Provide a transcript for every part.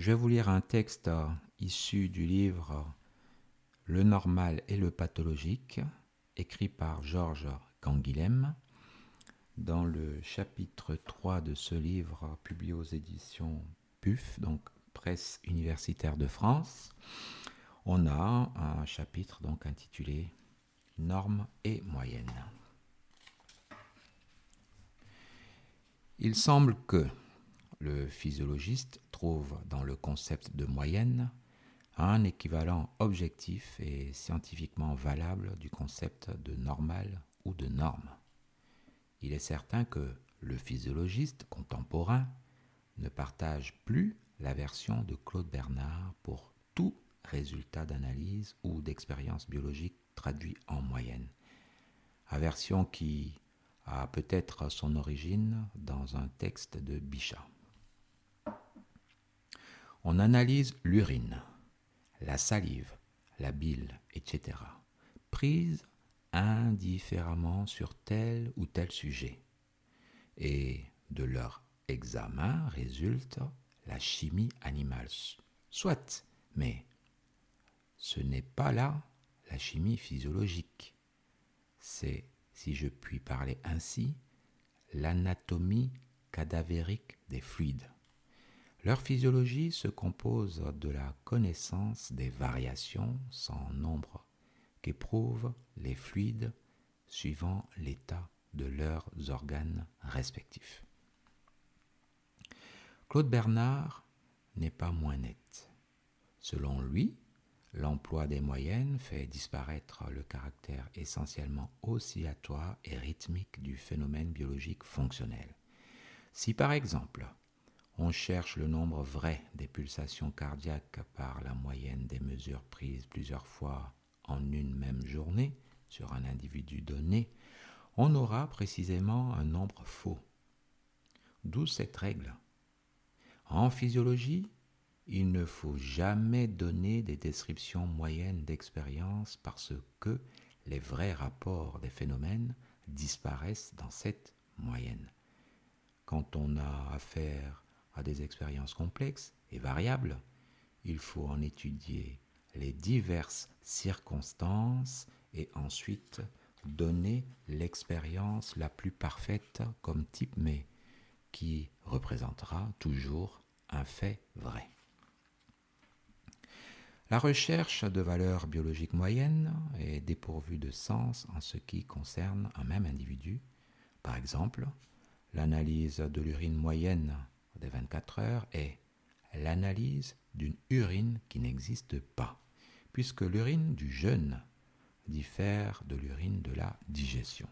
Je vais vous lire un texte issu du livre Le normal et le pathologique, écrit par Georges Canguilhem. Dans le chapitre 3 de ce livre, publié aux éditions PUF, donc Presse universitaire de France, on a un chapitre donc intitulé Normes et moyennes. Il semble que le physiologiste trouve dans le concept de moyenne un équivalent objectif et scientifiquement valable du concept de normal ou de norme. Il est certain que le physiologiste contemporain ne partage plus la version de Claude Bernard pour tout résultat d'analyse ou d'expérience biologique traduit en moyenne. Aversion qui a peut-être son origine dans un texte de Bichat. On analyse l'urine, la salive, la bile, etc., prise indifféremment sur tel ou tel sujet. Et de leur examen résulte la chimie animale. Soit, mais ce n'est pas là la chimie physiologique. C'est, si je puis parler ainsi, l'anatomie cadavérique des fluides. Leur physiologie se compose de la connaissance des variations sans nombre qu'éprouvent les fluides suivant l'état de leurs organes respectifs. Claude Bernard n'est pas moins net. Selon lui, l'emploi des moyennes fait disparaître le caractère essentiellement oscillatoire et rythmique du phénomène biologique fonctionnel. Si par exemple on cherche le nombre vrai des pulsations cardiaques par la moyenne des mesures prises plusieurs fois en une même journée sur un individu donné, on aura précisément un nombre faux. D'où cette règle. En physiologie, il ne faut jamais donner des descriptions moyennes d'expérience parce que les vrais rapports des phénomènes disparaissent dans cette moyenne. Quand on a affaire des expériences complexes et variables, il faut en étudier les diverses circonstances et ensuite donner l'expérience la plus parfaite comme type, mais qui représentera toujours un fait vrai. La recherche de valeurs biologiques moyennes est dépourvue de sens en ce qui concerne un même individu. Par exemple, l'analyse de l'urine moyenne des 24 heures est l'analyse d'une urine qui n'existe pas, puisque l'urine du jeûne diffère de l'urine de la digestion.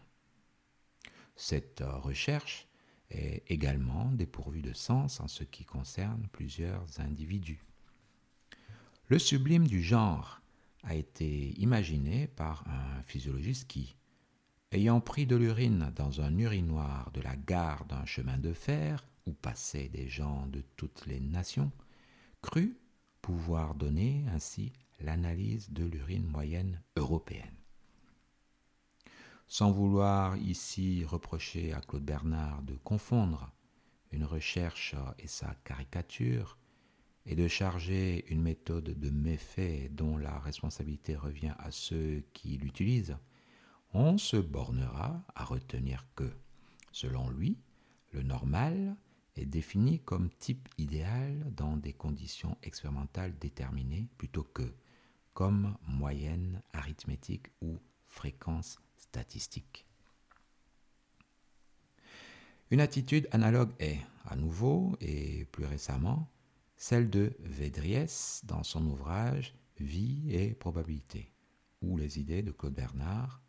Cette recherche est également dépourvue de sens en ce qui concerne plusieurs individus. Le sublime du genre a été imaginé par un physiologiste qui, ayant pris de l'urine dans un urinoir de la gare d'un chemin de fer, passaient des gens de toutes les nations, crut pouvoir donner ainsi l'analyse de l'urine moyenne européenne. Sans vouloir ici reprocher à Claude Bernard de confondre une recherche et sa caricature, et de charger une méthode de méfait dont la responsabilité revient à ceux qui l'utilisent, on se bornera à retenir que, selon lui, le normal est défini comme type idéal dans des conditions expérimentales déterminées plutôt que comme moyenne arithmétique ou fréquence statistique. Une attitude analogue est, à nouveau et plus récemment, celle de Védriès dans son ouvrage Vie et probabilité, ou les idées de Claude Bernard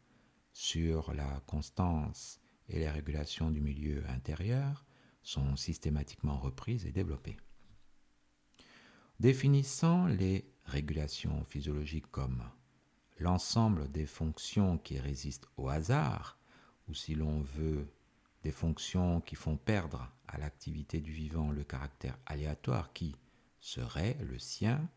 sur la constance et les régulations du milieu intérieur sont systématiquement reprises et développées. Définissant les régulations physiologiques comme l'ensemble des fonctions qui résistent au hasard, ou si l'on veut, des fonctions qui font perdre à l'activité du vivant le caractère aléatoire qui serait le sien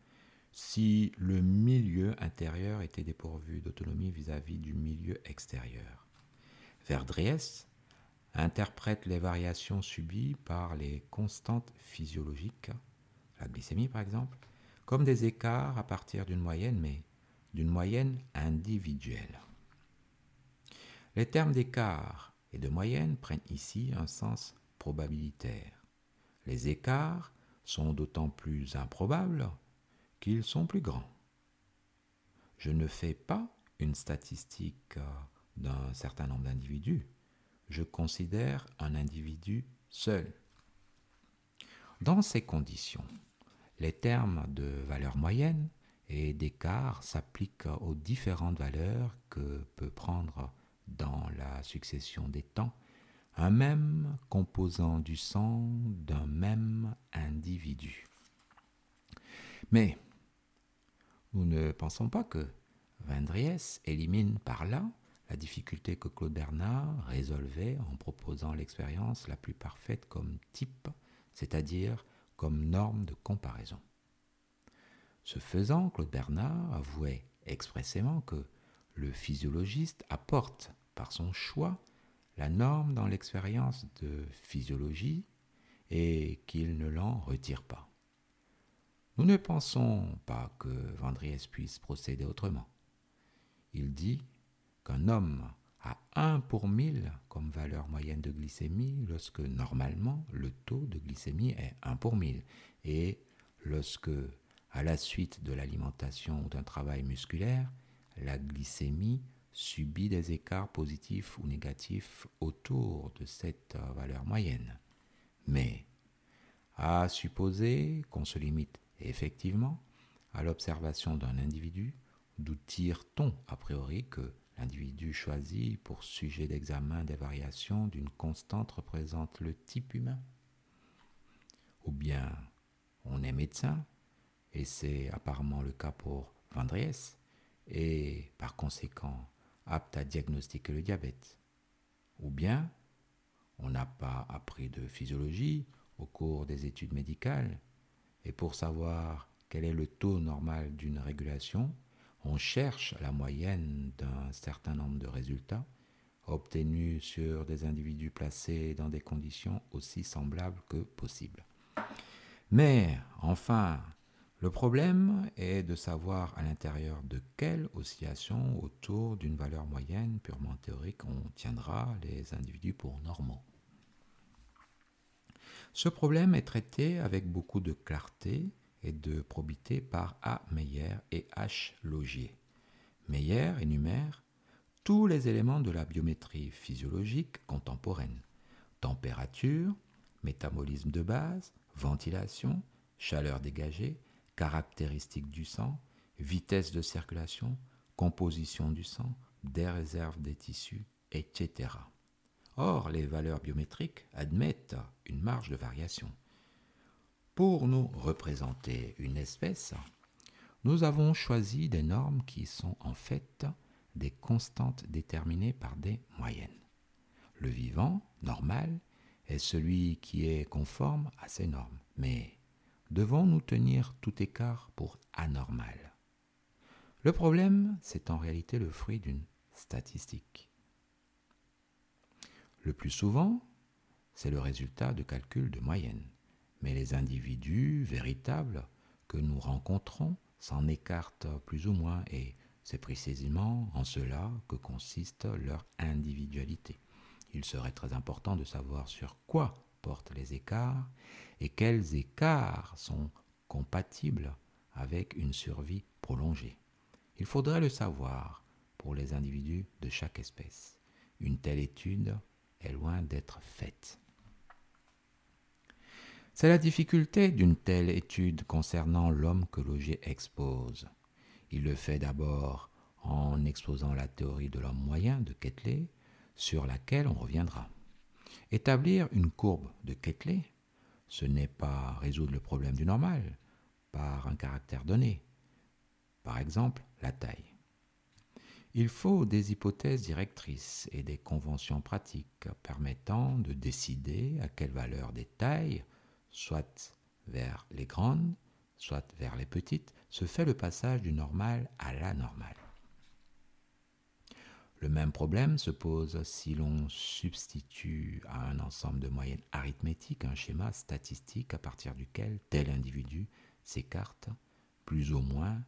si le milieu intérieur était dépourvu d'autonomie vis-à-vis du milieu extérieur. Interprète les variations subies par les constantes physiologiques la glycémie par exemple, comme des écarts à partir d'une moyenne, mais d'une moyenne individuelle. Les termes d'écart et de moyenne prennent ici un sens probabilitaire. Les écarts sont d'autant plus improbables qu'ils sont plus grands. Je ne fais pas une statistique euh, d'un certain nombre d'individus, je considère un individu seul. Dans ces conditions, les termes de valeur moyenne et d'écart s'appliquent aux différentes valeurs que peut prendre dans la succession des temps un même composant du sang d'un même individu. Mais nous ne pensons pas que Vendries élimine par là difficulté que Claude Bernard résolvait en proposant l'expérience la plus parfaite comme type, c'est-à-dire comme norme de comparaison. Ce faisant, Claude Bernard avouait expressément que le physiologiste apporte par son choix la norme dans l'expérience de physiologie et qu'il ne l'en retire pas. Nous ne pensons pas que Vendries puisse procéder autrement. Il dit qu'un homme a 1 pour 1000 comme valeur moyenne de glycémie lorsque normalement le taux de glycémie est 1 pour 1000 et lorsque, à la suite de l'alimentation ou d'un travail musculaire, la glycémie subit des écarts positifs ou négatifs autour de cette valeur moyenne. Mais à supposer qu'on se limite effectivement à l'observation d'un individu, d'où tire-t-on a priori que L'individu choisi pour sujet d'examen des variations d'une constante représente le type humain. Ou bien on est médecin, et c'est apparemment le cas pour Vendries, et par conséquent apte à diagnostiquer le diabète. Ou bien on n'a pas appris de physiologie au cours des études médicales, et pour savoir quel est le taux normal d'une régulation, on cherche la moyenne d'un certain nombre de résultats obtenus sur des individus placés dans des conditions aussi semblables que possible. Mais enfin, le problème est de savoir à l'intérieur de quelle oscillation autour d'une valeur moyenne purement théorique on tiendra les individus pour normaux. Ce problème est traité avec beaucoup de clarté et de probité par A. Meyer et H. Logier. Meyer énumère tous les éléments de la biométrie physiologique contemporaine température, métabolisme de base, ventilation, chaleur dégagée, caractéristiques du sang, vitesse de circulation, composition du sang, des réserves des tissus, etc. Or, les valeurs biométriques admettent une marge de variation. Pour nous représenter une espèce, nous avons choisi des normes qui sont en fait des constantes déterminées par des moyennes. Le vivant, normal, est celui qui est conforme à ces normes. Mais devons-nous tenir tout écart pour anormal? Le problème, c'est en réalité le fruit d'une statistique. Le plus souvent, c'est le résultat de calculs de moyenne mais les individus véritables que nous rencontrons s'en écartent plus ou moins et c'est précisément en cela que consiste leur individualité. Il serait très important de savoir sur quoi portent les écarts et quels écarts sont compatibles avec une survie prolongée. Il faudrait le savoir pour les individus de chaque espèce. Une telle étude est loin d'être faite. C'est la difficulté d'une telle étude concernant l'homme que Logier expose. Il le fait d'abord en exposant la théorie de l'homme moyen de Ketley, sur laquelle on reviendra. Établir une courbe de Ketley, ce n'est pas résoudre le problème du normal par un caractère donné, par exemple la taille. Il faut des hypothèses directrices et des conventions pratiques permettant de décider à quelle valeur des tailles soit vers les grandes, soit vers les petites, se fait le passage du normal à l'anormal. Le même problème se pose si l'on substitue à un ensemble de moyennes arithmétiques un schéma statistique à partir duquel tel individu s'écarte, plus ou moins,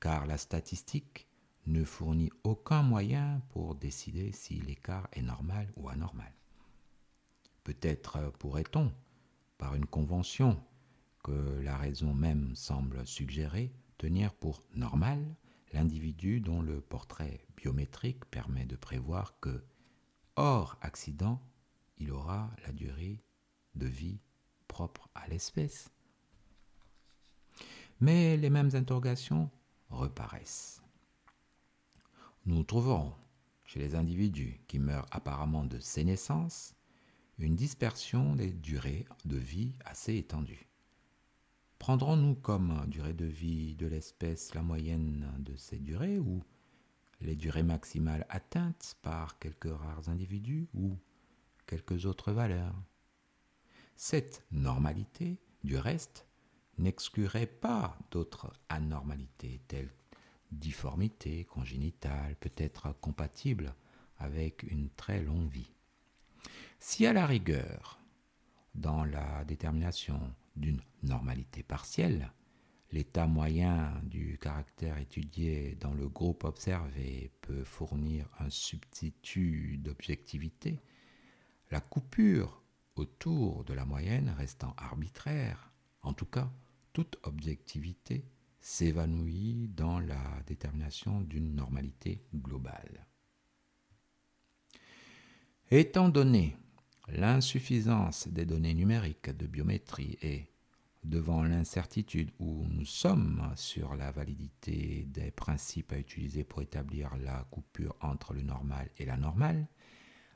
car la statistique ne fournit aucun moyen pour décider si l'écart est normal ou anormal. Peut-être pourrait-on, par une convention que la raison même semble suggérer, tenir pour normal l'individu dont le portrait biométrique permet de prévoir que, hors accident, il aura la durée de vie propre à l'espèce. Mais les mêmes interrogations reparaissent. Nous trouverons chez les individus qui meurent apparemment de sénescence une dispersion des durées de vie assez étendue. Prendrons-nous comme durée de vie de l'espèce la moyenne de ces durées ou les durées maximales atteintes par quelques rares individus ou quelques autres valeurs? Cette normalité, du reste, n'exclurait pas d'autres anormalités telles difformités congénitales, peut-être compatibles avec une très longue vie. Si à la rigueur, dans la détermination d'une normalité partielle, l'état moyen du caractère étudié dans le groupe observé peut fournir un substitut d'objectivité, la coupure autour de la moyenne restant arbitraire, en tout cas, toute objectivité s'évanouit dans la détermination d'une normalité globale. Étant donné l'insuffisance des données numériques de biométrie et devant l'incertitude où nous sommes sur la validité des principes à utiliser pour établir la coupure entre le normal et la normale,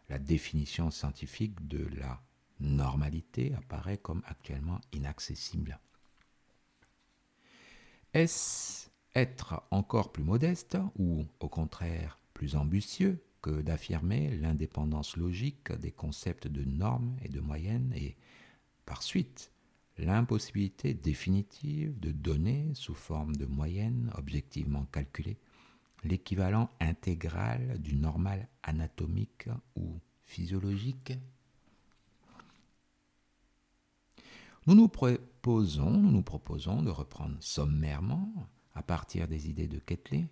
la définition scientifique de la normalité apparaît comme actuellement inaccessible. Est-ce être encore plus modeste ou au contraire plus ambitieux? D'affirmer l'indépendance logique des concepts de normes et de moyennes et, par suite, l'impossibilité définitive de donner sous forme de moyenne objectivement calculée l'équivalent intégral du normal anatomique ou physiologique. Nous nous proposons, de reprendre sommairement, à partir des idées de Ketley,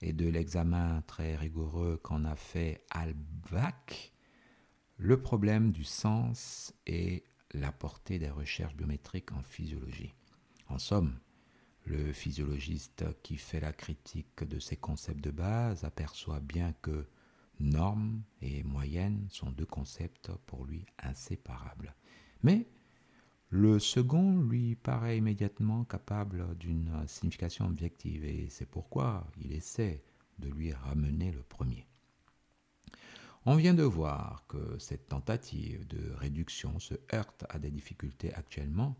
et de l'examen très rigoureux qu'en a fait Albach, le problème du sens et la portée des recherches biométriques en physiologie. En somme, le physiologiste qui fait la critique de ces concepts de base aperçoit bien que normes et moyenne sont deux concepts pour lui inséparables. Mais le second lui paraît immédiatement capable d'une signification objective et c'est pourquoi il essaie de lui ramener le premier. On vient de voir que cette tentative de réduction se heurte à des difficultés actuellement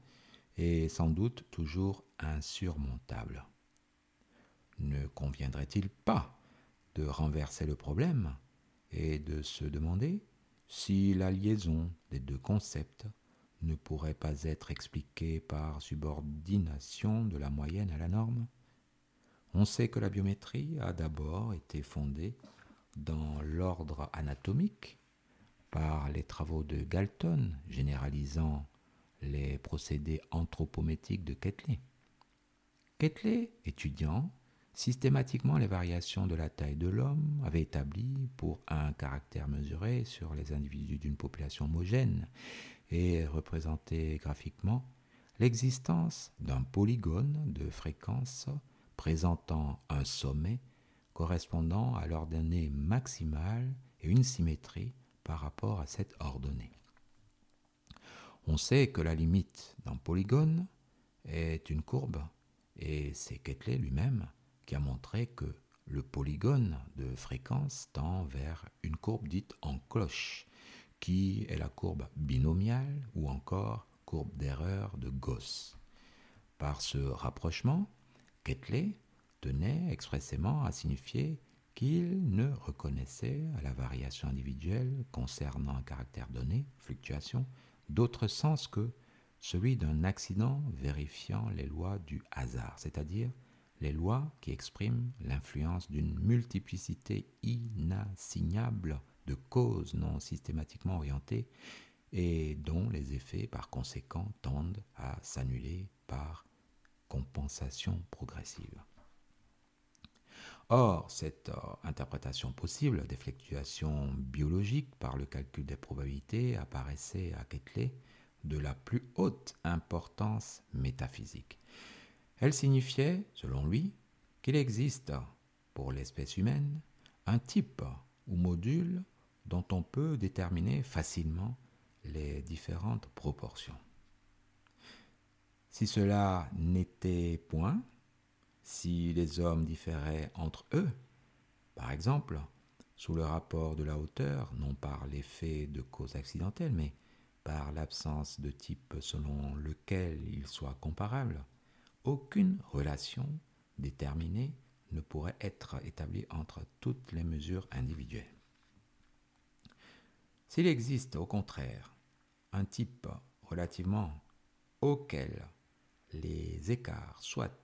et sans doute toujours insurmontables. Ne conviendrait-il pas de renverser le problème et de se demander si la liaison des deux concepts ne pourrait pas être expliqué par subordination de la moyenne à la norme On sait que la biométrie a d'abord été fondée dans l'ordre anatomique par les travaux de Galton généralisant les procédés anthropométriques de Ketley. Ketley, étudiant systématiquement les variations de la taille de l'homme, avait établi, pour un caractère mesuré sur les individus d'une population homogène, et représenter graphiquement l'existence d'un polygone de fréquence présentant un sommet correspondant à l'ordonnée maximale et une symétrie par rapport à cette ordonnée. On sait que la limite d'un polygone est une courbe, et c'est Ketley lui-même qui a montré que le polygone de fréquence tend vers une courbe dite en cloche, qui est la courbe binomiale ou encore courbe d'erreur de Gauss. Par ce rapprochement, Ketley tenait expressément à signifier qu'il ne reconnaissait à la variation individuelle concernant un caractère donné, fluctuation, d'autre sens que celui d'un accident vérifiant les lois du hasard, c'est-à-dire les lois qui expriment l'influence d'une multiplicité inassignable de causes non systématiquement orientées et dont les effets par conséquent tendent à s'annuler par compensation progressive. Or, cette euh, interprétation possible des fluctuations biologiques par le calcul des probabilités apparaissait à Ketley de la plus haute importance métaphysique. Elle signifiait, selon lui, qu'il existe, pour l'espèce humaine, un type ou module dont on peut déterminer facilement les différentes proportions. Si cela n'était point, si les hommes différaient entre eux, par exemple, sous le rapport de la hauteur, non par l'effet de cause accidentelle, mais par l'absence de type selon lequel ils soient comparables, aucune relation déterminée ne pourrait être établie entre toutes les mesures individuelles. S'il existe au contraire un type relativement auquel les écarts soient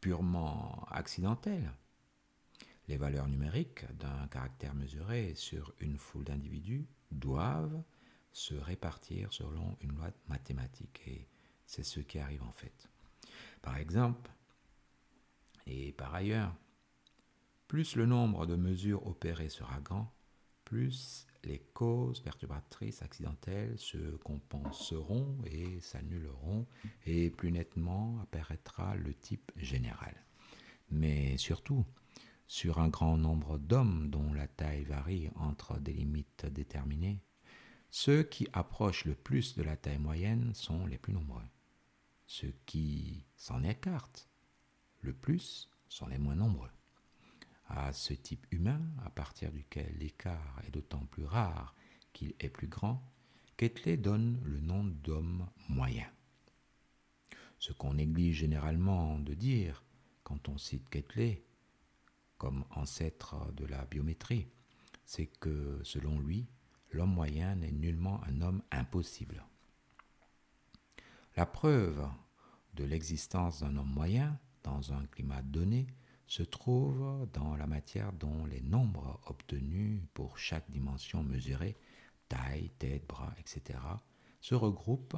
purement accidentels, les valeurs numériques d'un caractère mesuré sur une foule d'individus doivent se répartir selon une loi mathématique. Et c'est ce qui arrive en fait. Par exemple, et par ailleurs, plus le nombre de mesures opérées sera grand, plus les causes perturbatrices accidentelles se compenseront et s'annuleront, et plus nettement apparaîtra le type général. Mais surtout, sur un grand nombre d'hommes dont la taille varie entre des limites déterminées, ceux qui approchent le plus de la taille moyenne sont les plus nombreux. Ceux qui s'en écartent le plus sont les moins nombreux à ce type humain, à partir duquel l'écart est d'autant plus rare qu'il est plus grand, Ketley donne le nom d'homme moyen. Ce qu'on néglige généralement de dire quand on cite Ketley comme ancêtre de la biométrie, c'est que, selon lui, l'homme moyen n'est nullement un homme impossible. La preuve de l'existence d'un homme moyen dans un climat donné se trouve dans la matière dont les nombres obtenus pour chaque dimension mesurée, taille, tête, bras, etc., se regroupent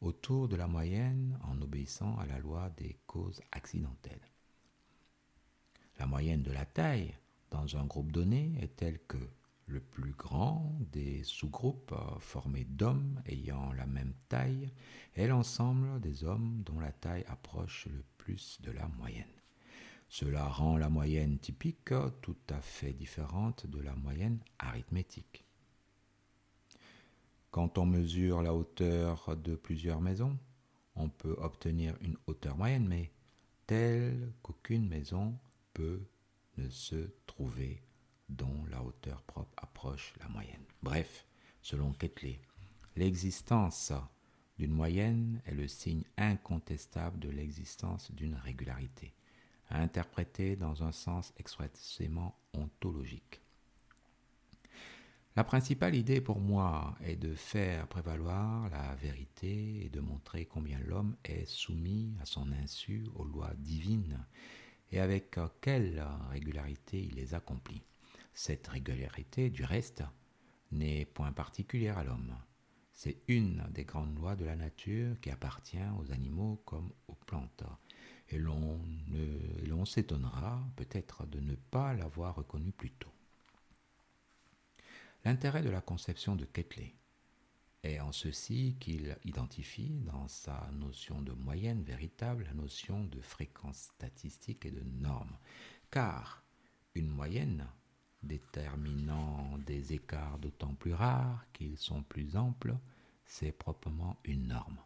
autour de la moyenne en obéissant à la loi des causes accidentelles. La moyenne de la taille dans un groupe donné est telle que le plus grand des sous-groupes formés d'hommes ayant la même taille est l'ensemble des hommes dont la taille approche le plus de la moyenne. Cela rend la moyenne typique tout à fait différente de la moyenne arithmétique. Quand on mesure la hauteur de plusieurs maisons, on peut obtenir une hauteur moyenne, mais telle qu'aucune maison peut ne se trouver dont la hauteur propre approche la moyenne. Bref, selon Ketley, l'existence d'une moyenne est le signe incontestable de l'existence d'une régularité interpréter dans un sens expressément ontologique. La principale idée pour moi est de faire prévaloir la vérité et de montrer combien l'homme est soumis à son insu aux lois divines et avec quelle régularité il les accomplit. Cette régularité, du reste, n'est point particulière à l'homme. C'est une des grandes lois de la nature qui appartient aux animaux comme aux plantes et l'on s'étonnera peut-être de ne pas l'avoir reconnu plus tôt. L'intérêt de la conception de Ketley est en ceci qu'il identifie dans sa notion de moyenne véritable la notion de fréquence statistique et de norme, car une moyenne déterminant des écarts d'autant plus rares qu'ils sont plus amples, c'est proprement une norme.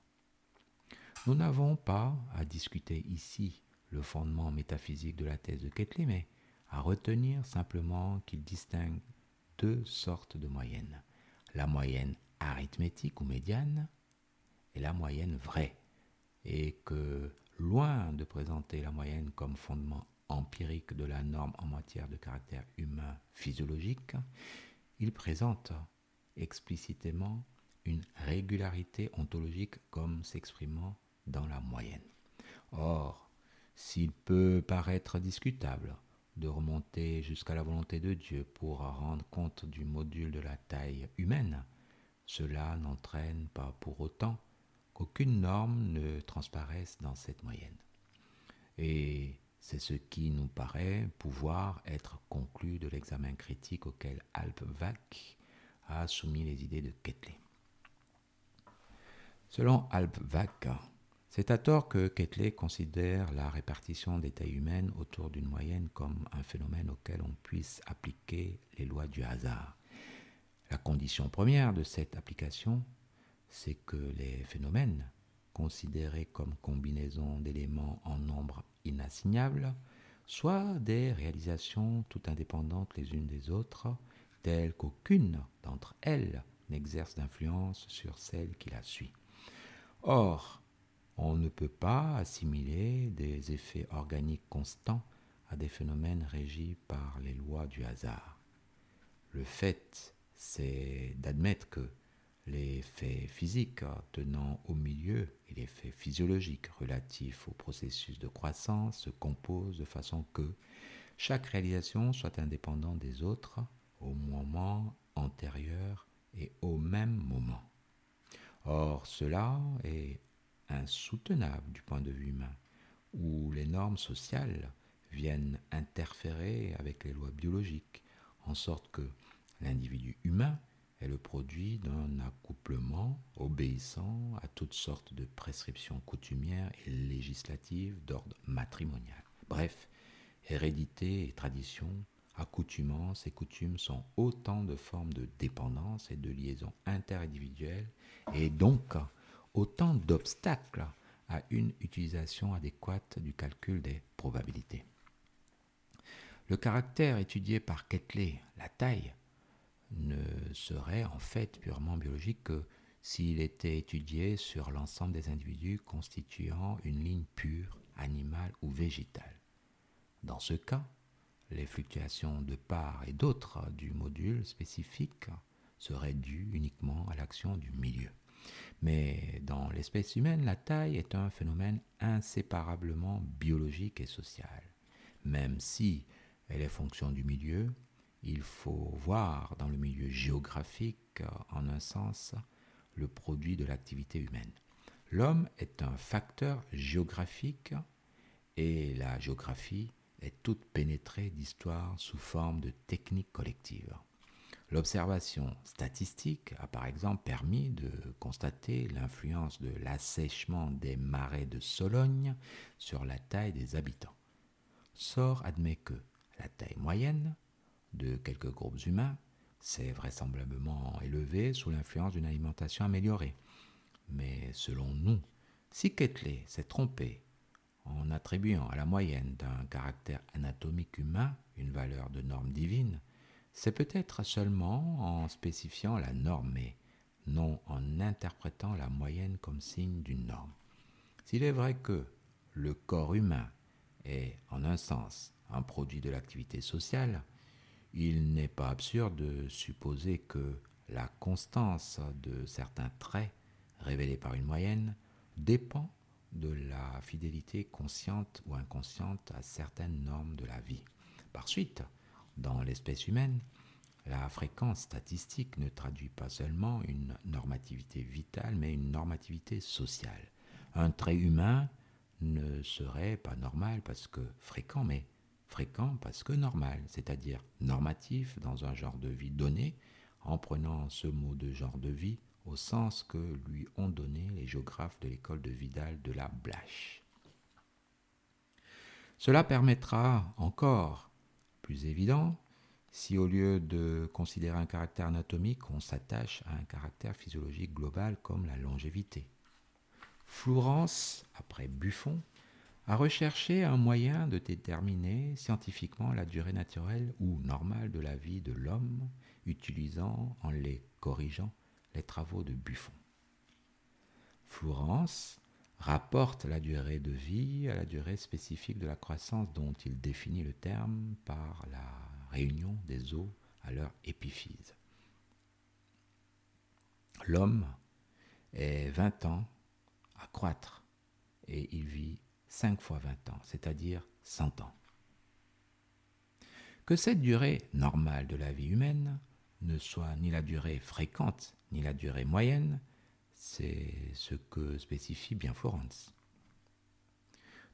Nous n'avons pas à discuter ici le fondement métaphysique de la thèse de Ketley, mais à retenir simplement qu'il distingue deux sortes de moyennes. La moyenne arithmétique ou médiane et la moyenne vraie, et que, loin de présenter la moyenne comme fondement empirique de la norme en matière de caractère humain physiologique, il présente explicitement une régularité ontologique comme s'exprimant dans la moyenne. Or, S'il peut paraître discutable de remonter jusqu'à la volonté de Dieu pour rendre compte du module de la taille humaine, cela n'entraîne pas pour autant qu'aucune norme ne transparaisse dans cette moyenne. Et c'est ce qui nous paraît pouvoir être conclu de l'examen critique auquel Alpbach a soumis les idées de Ketley. Selon Alpbach, c'est à tort que Ketley considère la répartition des tailles humaines autour d'une moyenne comme un phénomène auquel on puisse appliquer les lois du hasard. La condition première de cette application, c'est que les phénomènes, considérés comme combinaisons d'éléments en nombre inassignables, soient des réalisations tout indépendantes les unes des autres, telles qu'aucune d'entre elles n'exerce d'influence sur celle qui la suit. Or, on ne peut pas assimiler des effets organiques constants à des phénomènes régis par les lois du hasard. Le fait, c'est d'admettre que les faits physiques tenant au milieu et les faits physiologiques relatifs au processus de croissance se composent de façon que chaque réalisation soit indépendante des autres au moment antérieur et au même moment. Or, cela est insoutenable du point de vue humain, où les normes sociales viennent interférer avec les lois biologiques, en sorte que l'individu humain est le produit d'un accouplement obéissant à toutes sortes de prescriptions coutumières et législatives d'ordre matrimonial. Bref, hérédité et tradition, accoutumance et coutumes sont autant de formes de dépendance et de liaison interindividuelle et donc autant d'obstacles à une utilisation adéquate du calcul des probabilités. Le caractère étudié par Ketley, la taille, ne serait en fait purement biologique que s'il était étudié sur l'ensemble des individus constituant une ligne pure, animale ou végétale. Dans ce cas, les fluctuations de part et d'autre du module spécifique seraient dues uniquement à l'action du milieu. Mais dans l'espèce humaine, la taille est un phénomène inséparablement biologique et social. Même si elle est fonction du milieu, il faut voir dans le milieu géographique, en un sens, le produit de l'activité humaine. L'homme est un facteur géographique et la géographie est toute pénétrée d'histoire sous forme de techniques collectives. L'observation statistique a par exemple permis de constater l'influence de l'assèchement des marais de Sologne sur la taille des habitants. Sort admet que la taille moyenne de quelques groupes humains s'est vraisemblablement élevée sous l'influence d'une alimentation améliorée. Mais selon nous, si Ketley s'est trompé en attribuant à la moyenne d'un caractère anatomique humain une valeur de norme divine, c'est peut-être seulement en spécifiant la norme, mais non en interprétant la moyenne comme signe d'une norme. S'il est vrai que le corps humain est, en un sens, un produit de l'activité sociale, il n'est pas absurde de supposer que la constance de certains traits révélés par une moyenne dépend de la fidélité consciente ou inconsciente à certaines normes de la vie. Par suite, dans l'espèce humaine, la fréquence statistique ne traduit pas seulement une normativité vitale, mais une normativité sociale. Un trait humain ne serait pas normal parce que fréquent, mais fréquent parce que normal, c'est-à-dire normatif dans un genre de vie donné, en prenant ce mot de genre de vie au sens que lui ont donné les géographes de l'école de Vidal de la Blache. Cela permettra encore plus évident si au lieu de considérer un caractère anatomique, on s'attache à un caractère physiologique global comme la longévité. Florence, après Buffon, a recherché un moyen de déterminer scientifiquement la durée naturelle ou normale de la vie de l'homme, utilisant en les corrigeant les travaux de Buffon. Florence rapporte la durée de vie à la durée spécifique de la croissance dont il définit le terme par la réunion des os à leur épiphyse. L'homme est 20 ans à croître et il vit 5 fois 20 ans, c'est-à-dire 100 ans. Que cette durée normale de la vie humaine ne soit ni la durée fréquente ni la durée moyenne, c'est ce que spécifie bien Florence.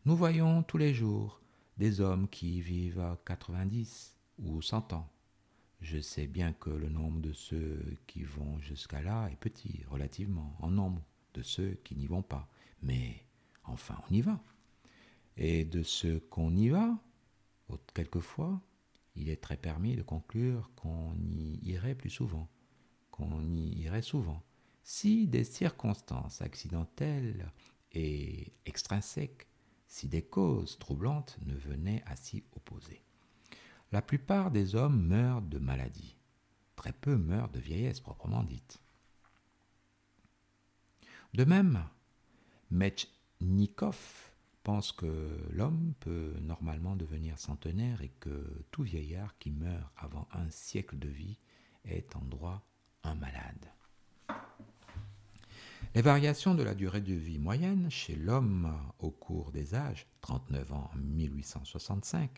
Nous voyons tous les jours des hommes qui vivent à 90 ou 100 ans. Je sais bien que le nombre de ceux qui vont jusqu'à là est petit, relativement, en nombre de ceux qui n'y vont pas. Mais enfin, on y va. Et de ceux qu'on y va, quelquefois, il est très permis de conclure qu'on y irait plus souvent, qu'on y irait souvent, si des circonstances accidentelles et extrinsèques, si des causes troublantes ne venaient à s'y opposer. La plupart des hommes meurent de maladie. Très peu meurent de vieillesse proprement dite. De même, Metchnikov pense que l'homme peut normalement devenir centenaire et que tout vieillard qui meurt avant un siècle de vie est en droit un malade. Les variations de la durée de vie moyenne chez l'homme au cours des âges, 39 ans en 1865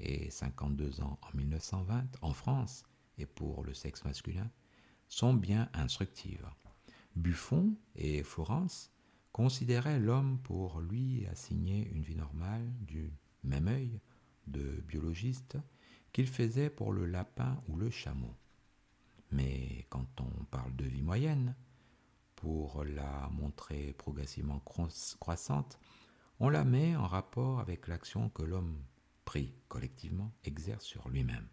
et 52 ans en 1920 en France et pour le sexe masculin, sont bien instructives. Buffon et Florence considéraient l'homme pour lui assigner une vie normale du même œil de biologiste qu'il faisait pour le lapin ou le chameau. Mais quand on parle de vie moyenne, pour la montrer progressivement croissante, on la met en rapport avec l'action que l'homme pris collectivement exerce sur lui-même.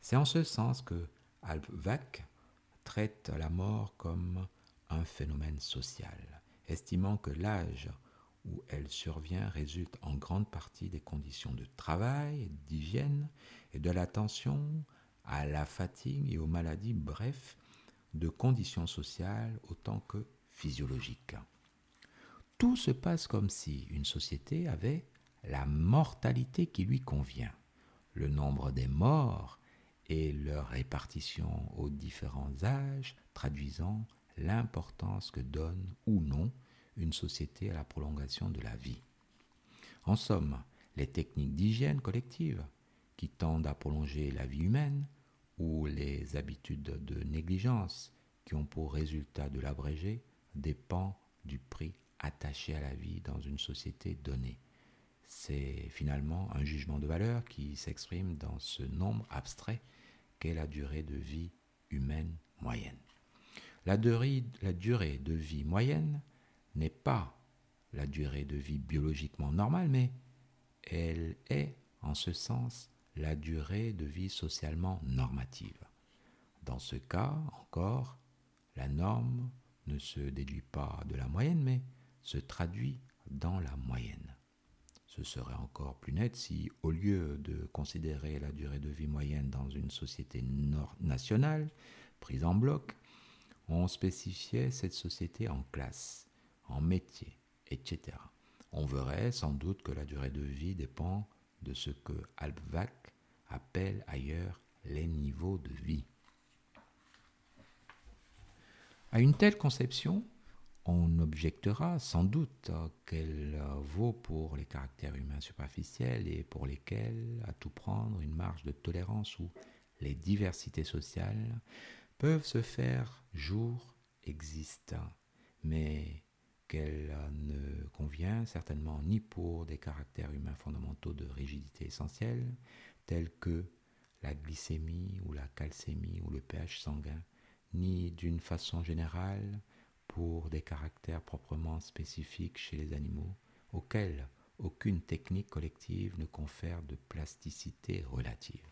C'est en ce sens que Albvac traite la mort comme un phénomène social, estimant que l'âge où elle survient résulte en grande partie des conditions de travail, d'hygiène et de l'attention à la fatigue et aux maladies, bref, de conditions sociales autant que physiologiques. Tout se passe comme si une société avait la mortalité qui lui convient, le nombre des morts et leur répartition aux différents âges traduisant l'importance que donne ou non une société à la prolongation de la vie. En somme, les techniques d'hygiène collective qui tendent à prolonger la vie humaine ou les habitudes de négligence qui ont pour résultat de l'abréger dépendent du prix attaché à la vie dans une société donnée. C'est finalement un jugement de valeur qui s'exprime dans ce nombre abstrait qu'est la durée de vie humaine moyenne. La durée, la durée de vie moyenne n'est pas la durée de vie biologiquement normale, mais elle est en ce sens la durée de vie socialement normative. Dans ce cas, encore, la norme ne se déduit pas de la moyenne, mais se traduit dans la moyenne. Ce serait encore plus net si, au lieu de considérer la durée de vie moyenne dans une société nationale, prise en bloc, on spécifiait cette société en classe, en métier, etc. On verrait sans doute que la durée de vie dépend de ce que Alpvac appelle ailleurs les niveaux de vie. À une telle conception, on objectera sans doute qu'elle vaut pour les caractères humains superficiels et pour lesquels, à tout prendre, une marge de tolérance où les diversités sociales peuvent se faire jour existe, mais qu'elle ne convient certainement ni pour des caractères humains fondamentaux de rigidité essentielle, tels que la glycémie ou la calcémie ou le pH sanguin, ni d'une façon générale pour des caractères proprement spécifiques chez les animaux, auxquels aucune technique collective ne confère de plasticité relative.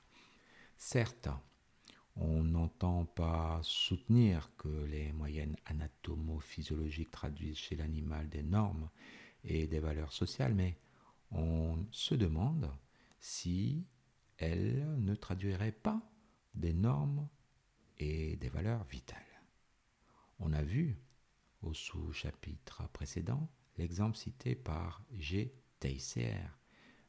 Certes, on n'entend pas soutenir que les moyennes anatomo-physiologiques traduisent chez l'animal des normes et des valeurs sociales, mais on se demande si elles ne traduiraient pas des normes et des valeurs vitales. On a vu au sous-chapitre précédent l'exemple cité par G. Teisser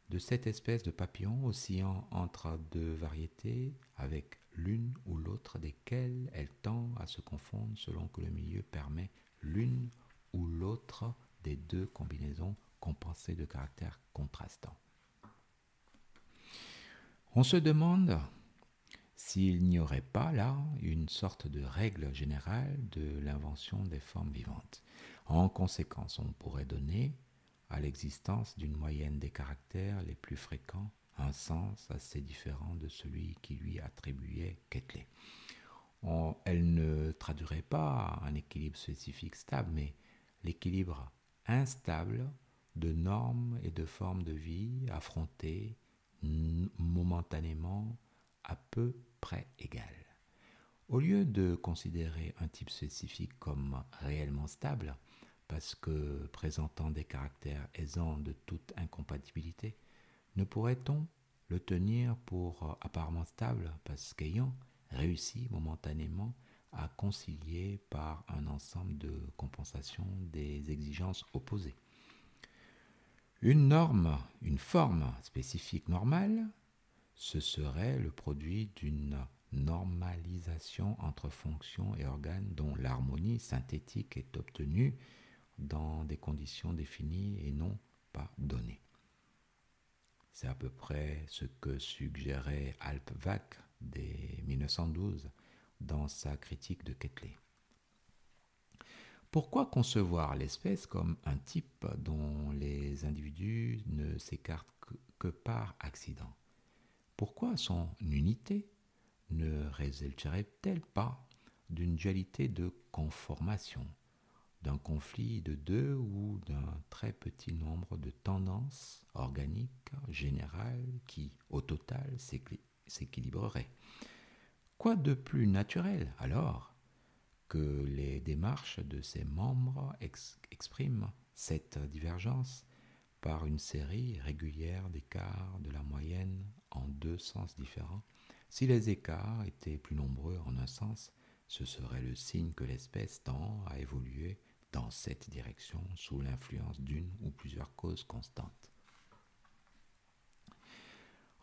de cette espèce de papillon oscillant entre deux variétés avec l'une ou l'autre desquelles elle tend à se confondre selon que le milieu permet l'une ou l'autre des deux combinaisons compensés de caractères contrastants. On se demande s'il n'y aurait pas là une sorte de règle générale de l'invention des formes vivantes. En conséquence, on pourrait donner à l'existence d'une moyenne des caractères les plus fréquents un sens assez différent de celui qui lui attribuait Ketley. elle ne traduirait pas un équilibre spécifique stable, mais l'équilibre instable de normes et de formes de vie affrontées momentanément à peu près égales. Au lieu de considérer un type spécifique comme réellement stable, parce que présentant des caractères aisants de toute incompatibilité, ne pourrait-on le tenir pour apparemment stable parce qu'ayant réussi momentanément à concilier par un ensemble de compensations des exigences opposées? Une norme, une forme spécifique normale, ce serait le produit d'une normalisation entre fonctions et organes dont l'harmonie synthétique est obtenue dans des conditions définies et non pas données. C'est à peu près ce que suggérait Alp Wack dès 1912 dans sa critique de Ketley. Pourquoi concevoir l'espèce comme un type dont les individus ne s'écartent que par accident? Pourquoi son unité ne résulterait-elle pas d'une dualité de conformation? D'un conflit de deux ou d'un très petit nombre de tendances organiques générales qui, au total, s'équilibreraient. Quoi de plus naturel, alors, que les démarches de ces membres expriment cette divergence par une série régulière d'écarts de la moyenne en deux sens différents? Si les écarts étaient plus nombreux en un sens, ce serait le signe que l'espèce tend à évoluer dans cette direction sous l'influence d'une ou plusieurs causes constantes.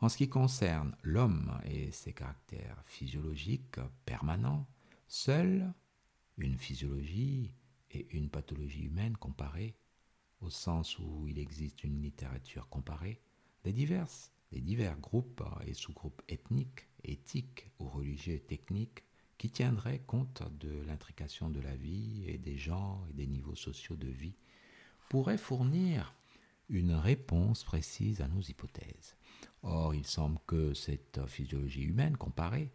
En ce qui concerne l'homme et ses caractères physiologiques permanents, seule une physiologie et une pathologie humaine comparées, au sens où il existe une littérature comparée, les, diverses, les divers groupes et sous-groupes ethniques, éthiques ou religieux techniques qui tiendrait compte de l'intrication de la vie et des genres et des niveaux sociaux de vie, pourrait fournir une réponse précise à nos hypothèses. Or, il semble que cette physiologie humaine comparée,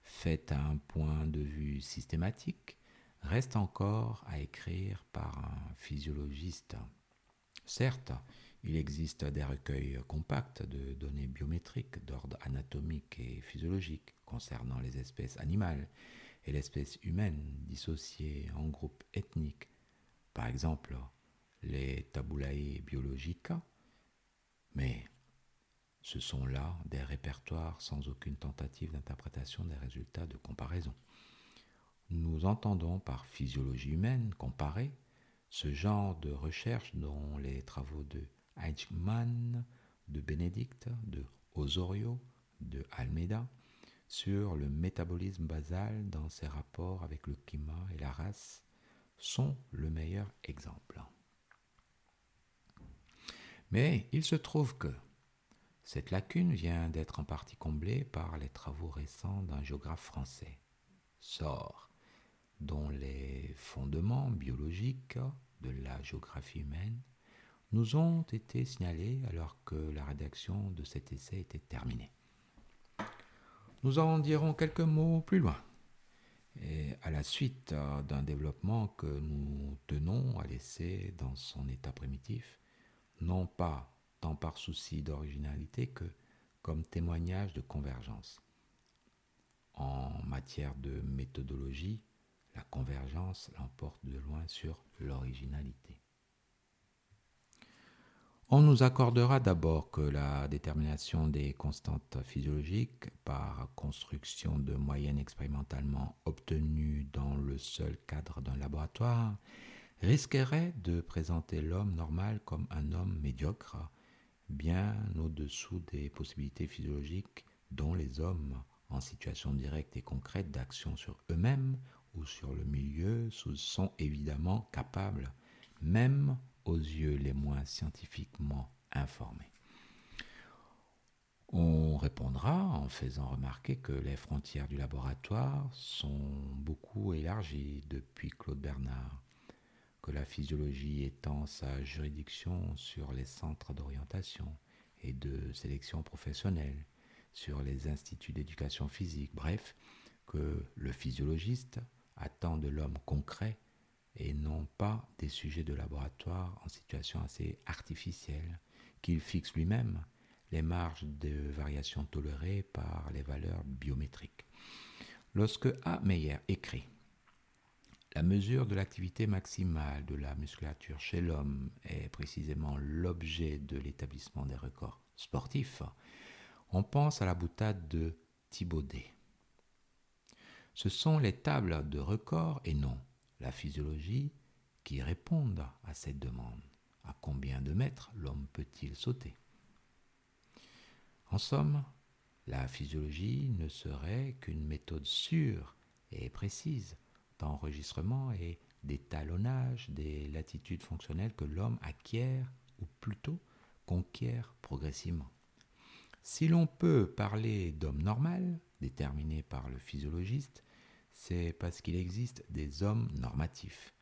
faite à un point de vue systématique, reste encore à écrire par un physiologiste. Certes, il existe des recueils compacts de données biométriques d'ordre anatomique et physiologique concernant les espèces animales et l'espèce humaine dissociées en groupes ethniques, par exemple les tabulae biologica, mais ce sont là des répertoires sans aucune tentative d'interprétation des résultats de comparaison. Nous entendons par physiologie humaine comparée ce genre de recherche dont les travaux de Eichmann, de Bénédicte, de Osorio, de Almeida, sur le métabolisme basal dans ses rapports avec le climat et la race sont le meilleur exemple. Mais il se trouve que cette lacune vient d'être en partie comblée par les travaux récents d'un géographe français, Sor, dont les fondements biologiques de la géographie humaine nous ont été signalés alors que la rédaction de cet essai était terminée. Nous en dirons quelques mots plus loin, et à la suite euh, d'un développement que nous tenons à laisser dans son état primitif, non pas tant par souci d'originalité que comme témoignage de convergence. En matière de méthodologie, la convergence l'emporte de loin sur l'originalité. On nous accordera d'abord que la détermination des constantes physiologiques par construction de moyennes expérimentalement obtenues dans le seul cadre d'un laboratoire risquerait de présenter l'homme normal comme un homme médiocre, bien au-dessous des possibilités physiologiques dont les hommes en situation directe et concrète d'action sur eux-mêmes ou sur le milieu sont évidemment capables, même aux yeux les moins scientifiquement informés. On répondra en faisant remarquer que les frontières du laboratoire sont beaucoup élargies depuis Claude Bernard, que la physiologie étend sa juridiction sur les centres d'orientation et de sélection professionnelle, sur les instituts d'éducation physique, bref, que le physiologiste attend de l'homme concret et non pas des sujets de laboratoire en situation assez artificielle, qu'il fixe lui-même les marges de variation tolérées par les valeurs biométriques. Lorsque A. Meyer écrit La mesure de l'activité maximale de la musculature chez l'homme est précisément l'objet de l'établissement des records sportifs, on pense à la boutade de Thibaudet. Ce sont les tables de records et non la physiologie qui répondent à cette demande. À combien de mètres l'homme peut-il sauter? En somme, la physiologie ne serait qu'une méthode sûre et précise d'enregistrement et d'étalonnage des latitudes fonctionnelles que l'homme acquiert, ou plutôt conquiert progressivement. Si l'on peut parler d'homme normal, déterminé par le physiologiste, c'est parce qu'il existe des hommes normatifs,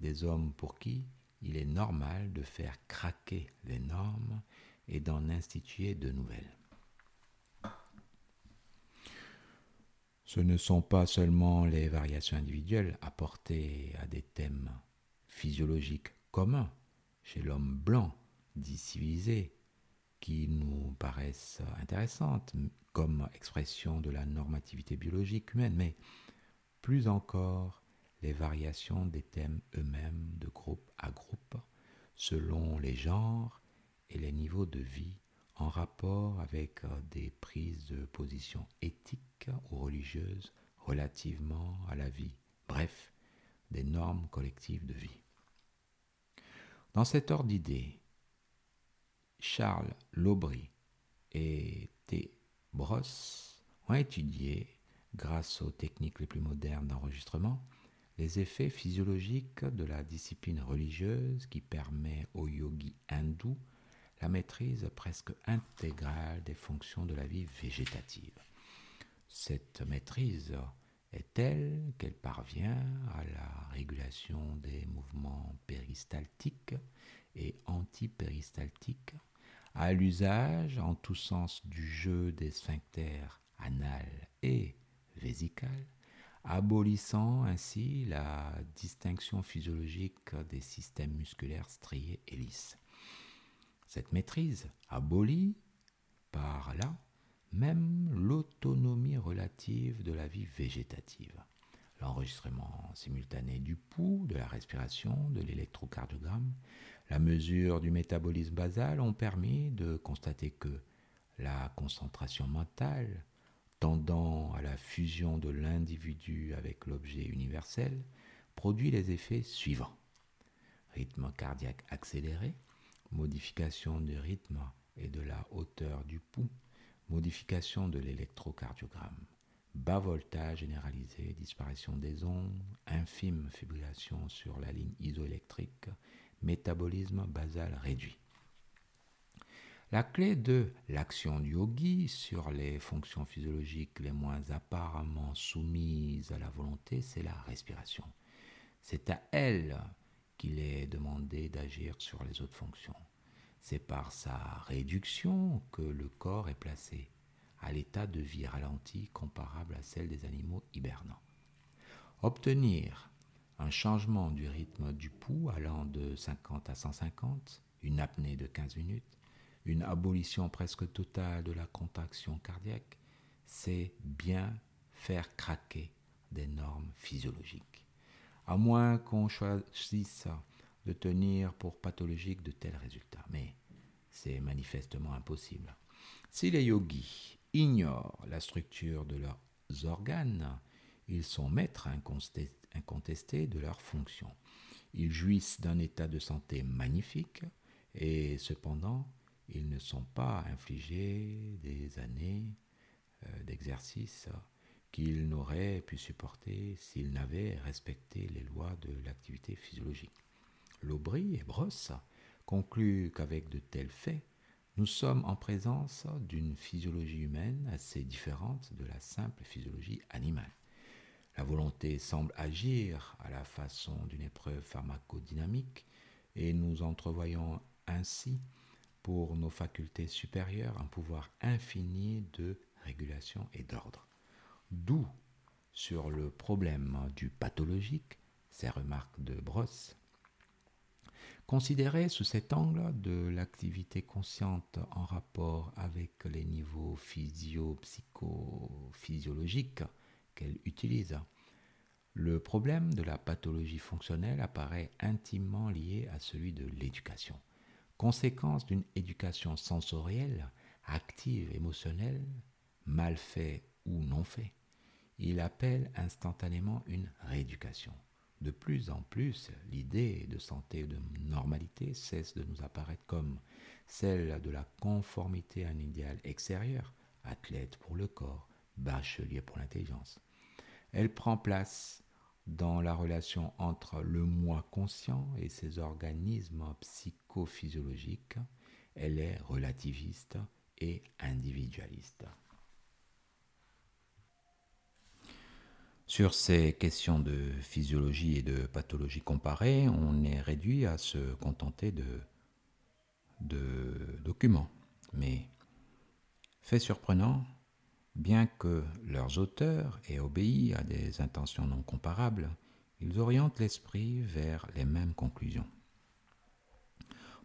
des hommes pour qui il est normal de faire craquer les normes et d'en instituer de nouvelles. Ce ne sont pas seulement les variations individuelles apportées à des thèmes physiologiques communs chez l'homme blanc, dit qui nous paraissent intéressantes comme expression de la normativité biologique humaine, mais plus encore les variations des thèmes eux-mêmes de groupe à groupe, selon les genres et les niveaux de vie en rapport avec euh, des prises de position éthiques ou religieuses relativement à la vie, bref, des normes collectives de vie. Dans cet ordre d'idées, Charles Laubry et T. Bross ont étudié, grâce aux techniques les plus modernes d'enregistrement, les effets physiologiques de la discipline religieuse qui permet aux yogis hindous la maîtrise presque intégrale des fonctions de la vie végétative. Cette maîtrise est telle qu'elle parvient à la régulation des mouvements péristaltiques et antipéristaltiques, à l'usage en tous sens du jeu des sphincters anal et vésical, abolissant ainsi la distinction physiologique des systèmes musculaires striés et lisses. Cette maîtrise abolit par là même l'autonomie relative de la vie végétative. L'enregistrement simultané du pouls, de la respiration, de l'électrocardiogramme, la mesure du métabolisme basal ont permis de constater que la concentration mentale, tendant à la fusion de l'individu avec l'objet universel, produit les effets suivants. Rythme cardiaque accéléré, modification du rythme et de la hauteur du pouls, modification de l'électrocardiogramme, bas voltage généralisé, disparition des ondes, infime fibrillation sur la ligne isoélectrique, métabolisme basal réduit. La clé de l'action du yogi sur les fonctions physiologiques les moins apparemment soumises à la volonté, c'est la respiration. C'est à elle qu'il est demandé d'agir sur les autres fonctions. C'est par sa réduction que le corps est placé à l'état de vie ralentie comparable à celle des animaux hibernants. Obtenir un changement du rythme du pouls allant de 50 à 150, une apnée de 15 minutes, une abolition presque totale de la contraction cardiaque, c'est bien faire craquer des normes physiologiques à moins qu'on choisisse de tenir pour pathologique de tels résultats. Mais c'est manifestement impossible. Si les yogis ignorent la structure de leurs organes, ils sont maîtres incontestés de leurs fonctions. Ils jouissent d'un état de santé magnifique et cependant ils ne sont pas infligés des années euh, d'exercice qu'il n'aurait pu supporter s'il n'avait respecté les lois de l'activité physiologique. L'Aubry et Brosse conclut qu'avec de tels faits, nous sommes en présence d'une physiologie humaine assez différente de la simple physiologie animale. La volonté semble agir à la façon d'une épreuve pharmacodynamique et nous entrevoyons ainsi pour nos facultés supérieures un pouvoir infini de régulation et d'ordre. D'où, sur le problème du pathologique, ces remarques de Brosse, Considéré sous cet angle de l'activité consciente en rapport avec les niveaux physio-psychophysiologiques qu'elle utilise, le problème de la pathologie fonctionnelle apparaît intimement lié à celui de l'éducation. Conséquence d'une éducation sensorielle, active, émotionnelle, mal fait ou non fait, il appelle instantanément une rééducation. De plus en plus, l'idée de santé et de normalité cesse de nous apparaître comme celle de la conformité à un idéal extérieur, athlète pour le corps, bachelier pour l'intelligence. Elle prend place dans la relation entre le moi conscient et ses organismes psychophysiologiques. Elle est relativiste et individualiste. Sur ces questions de physiologie et de pathologie comparée, on est réduit à se contenter de, de documents. Mais, fait surprenant, que leurs auteurs aient obéi à des intentions non comparables, ils orientent l'esprit vers les mêmes conclusions.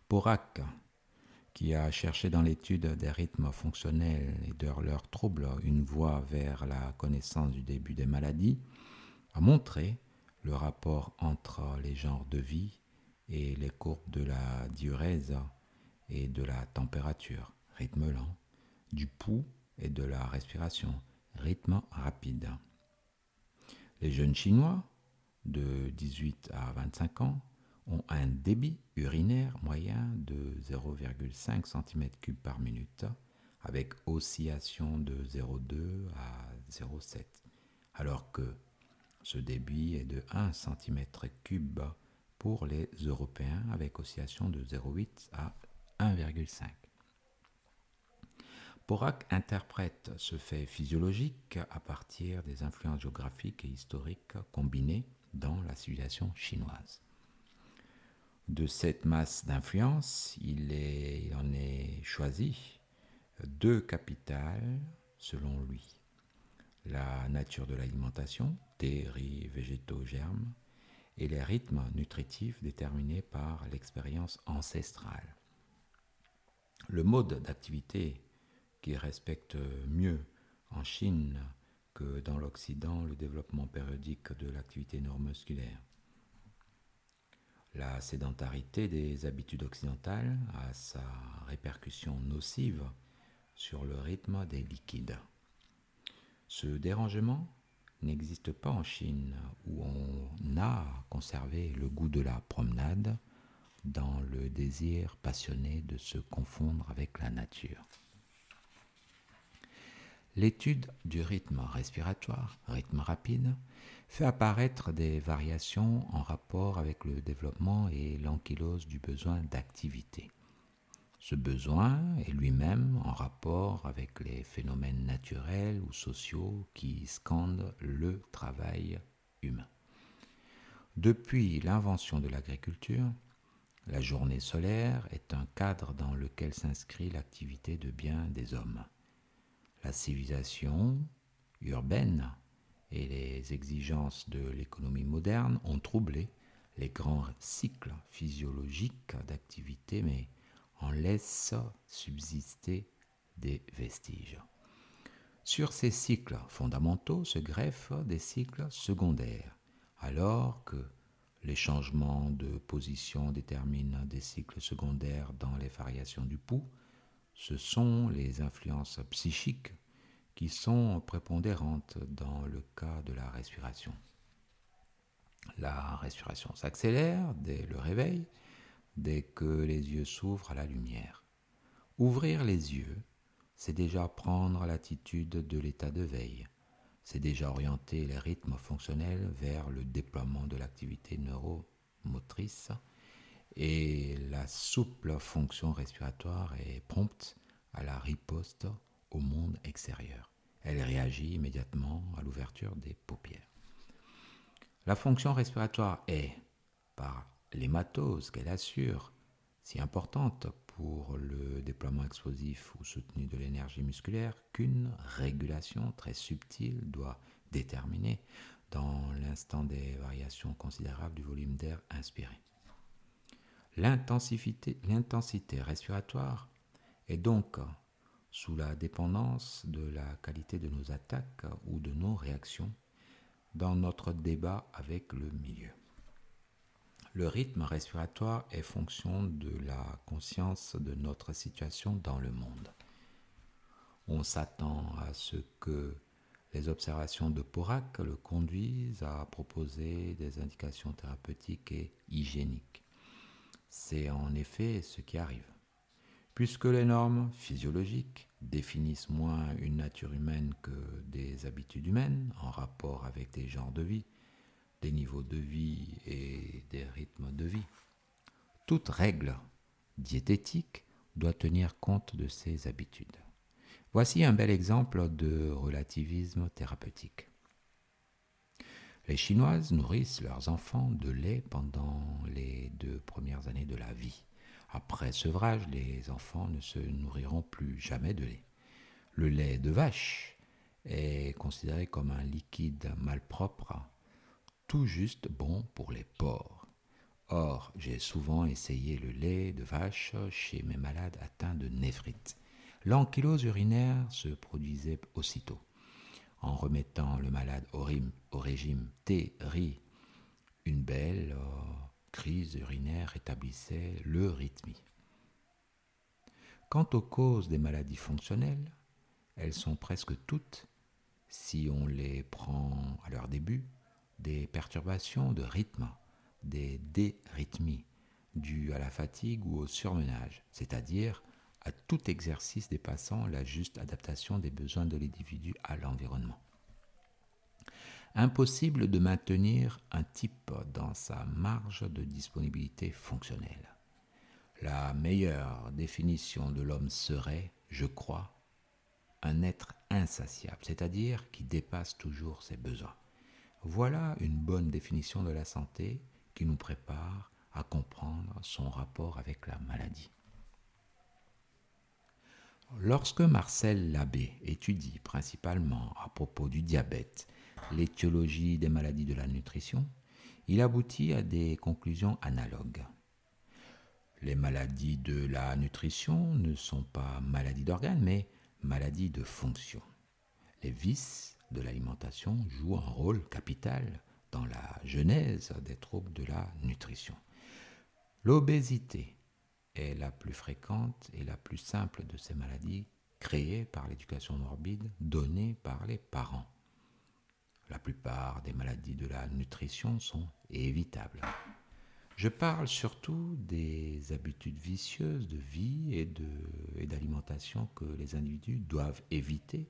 Porac qui a cherché dans l'étude des rythmes fonctionnels et de leurs troubles une voie vers la connaissance du début des maladies, a montré le rapport entre les genres de vie et les courbes de la diurèse et de la température, rythme lent, du pouls et de la respiration, rythme rapide. Les jeunes Chinois de 18 à 25 ans ont un débit urinaire moyen de 0,5 cm3 par minute, avec oscillation de 0,2 à 0,7, alors que ce débit est de 1 cm3 pour les Européens, avec oscillation de 0,8 à 1,5. Porac interprète ce fait physiologique à partir des influences géographiques et historiques combinées dans la civilisation chinoise de cette masse d'influence, il, en est choisi deux capitales selon lui. La nature de l'alimentation, thé, riz, végétaux, germes, et les rythmes nutritifs déterminés par l'expérience ancestrale. Le mode d'activité respecte mieux en Chine que dans l'Occident le développement périodique de l'activité neuromusculaire la sédentarité des habitudes occidentales a sa répercussion nocive sur le rythme des liquides. Ce dérangement n'existe pas en Chine où on a conservé le goût de la promenade dans le désir passionné de se confondre avec la nature. L'étude du rythme respiratoire, rythme rapide, fait apparaître des variations en rapport avec le développement et l'ankylose du besoin d'activité. Ce besoin est lui-même en rapport avec les phénomènes naturels ou sociaux qui scandent le travail humain. Depuis l'invention de l'agriculture, la journée solaire est un cadre dans lequel s'inscrit l'activité de bien des hommes. La civilisation urbaine et les exigences de l'économie moderne ont troublé les grands cycles physiologiques d'activité, mais en laissent subsister des vestiges. Sur ces cycles fondamentaux se greffent des cycles secondaires, alors que les changements de position déterminent des cycles secondaires dans les variations du pouls, ce sont les influences psychiques qui sont prépondérantes dans le cas de la respiration. La respiration s'accélère dès le réveil, dès que les yeux s'ouvrent à la lumière. Ouvrir les yeux, c'est déjà prendre l'attitude de l'état de veille, c'est déjà orienter les rythmes fonctionnels vers le déploiement de l'activité neuromotrice et la souple fonction respiratoire est prompte à la riposte au monde extérieur. Elle réagit immédiatement à l'ouverture des paupières. La fonction respiratoire est, par l'hématose qu'elle assure, si importante pour le déploiement explosif ou soutenu de l'énergie musculaire qu'une régulation très subtile doit déterminer dans l'instant des variations considérables du volume d'air inspiré. L'intensité respiratoire est donc sous la dépendance de la qualité de nos attaques ou de nos réactions dans notre débat avec le milieu. Le rythme respiratoire est fonction de la conscience de notre situation dans le monde. On s'attend à ce que les observations de Porac le conduisent à proposer des indications thérapeutiques et hygiéniques. C'est en effet ce qui arrive. Puisque les normes physiologiques définissent moins une nature humaine que des habitudes humaines en rapport avec des genres de vie, des niveaux de vie et des rythmes de vie. Toute règle diététique doit tenir compte de ces habitudes. Voici un bel exemple de relativisme thérapeutique. Les Chinoises nourrissent leurs enfants de lait pendant de la vie. Après sevrage, les enfants ne se nourriront plus jamais de lait. Le lait de vache est considéré comme un liquide malpropre tout juste bon pour les porcs. Or, j'ai souvent essayé le lait de vache chez mes malades atteints de néphrite. L'ankylose urinaire se produisait aussitôt. En remettant le malade au, régime thé-riz, une belle euh, crise urinaire établissait le rythme. Quant aux causes des maladies fonctionnelles, elles sont presque toutes, si on les prend à leur début, des perturbations de rythme, des dérythmies, dues à la fatigue ou au surmenage, c'est-à-dire à tout exercice dépassant la juste adaptation des besoins de l'individu à l'environnement. Impossible de maintenir un type dans sa marge de disponibilité fonctionnelle. La meilleure définition de l'homme serait, je crois, un être insatiable, c'est-à-dire qui dépasse toujours ses besoins. Voilà une bonne définition de la santé qui nous prépare à comprendre son rapport avec la maladie. Lorsque Marcel Labbé étudie principalement à propos du diabète l'étiologie des maladies de la nutrition, il aboutit à des conclusions analogues. Les maladies de la nutrition ne sont pas maladies d'organes, mais maladies de fonction. Les vices de l'alimentation joue un rôle capital dans la genèse des troubles de la nutrition. L'obésité est la plus fréquente et la plus simple de ces maladies créées par l'éducation morbide donnée par les parents. La plupart des maladies de la nutrition sont évitables. Je parle surtout des habitudes vicieuses de vie et d'alimentation que les individus doivent éviter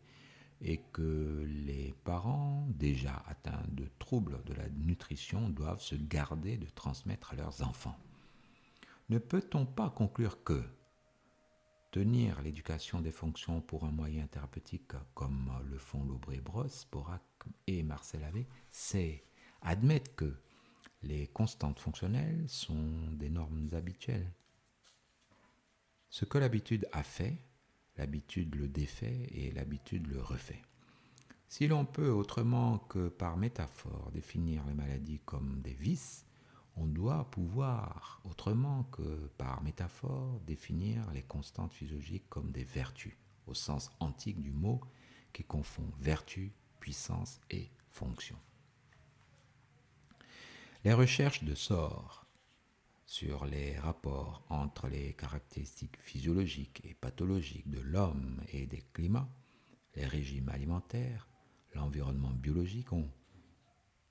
et que les parents déjà atteints de troubles de la nutrition doivent se garder de transmettre à leurs enfants. Ne peut-on pas conclure que tenir l'éducation des fonctions pour un moyen thérapeutique comme le font Laubré Brosse, Borac et Marcel Avé, c'est admettre que les constantes fonctionnelles sont des normes habituelles. Ce que l'habitude a fait, L'habitude le défait et l'habitude le refait. Si l'on peut autrement que par métaphore définir les maladies comme des vices, on doit pouvoir autrement que par métaphore définir les constantes physiologiques comme des vertus, au sens antique du mot qui confond vertu, puissance et fonction. Les recherches de sort sur les rapports entre les caractéristiques physiologiques et pathologiques de l'homme et des climats, les régimes alimentaires, l'environnement biologique ont,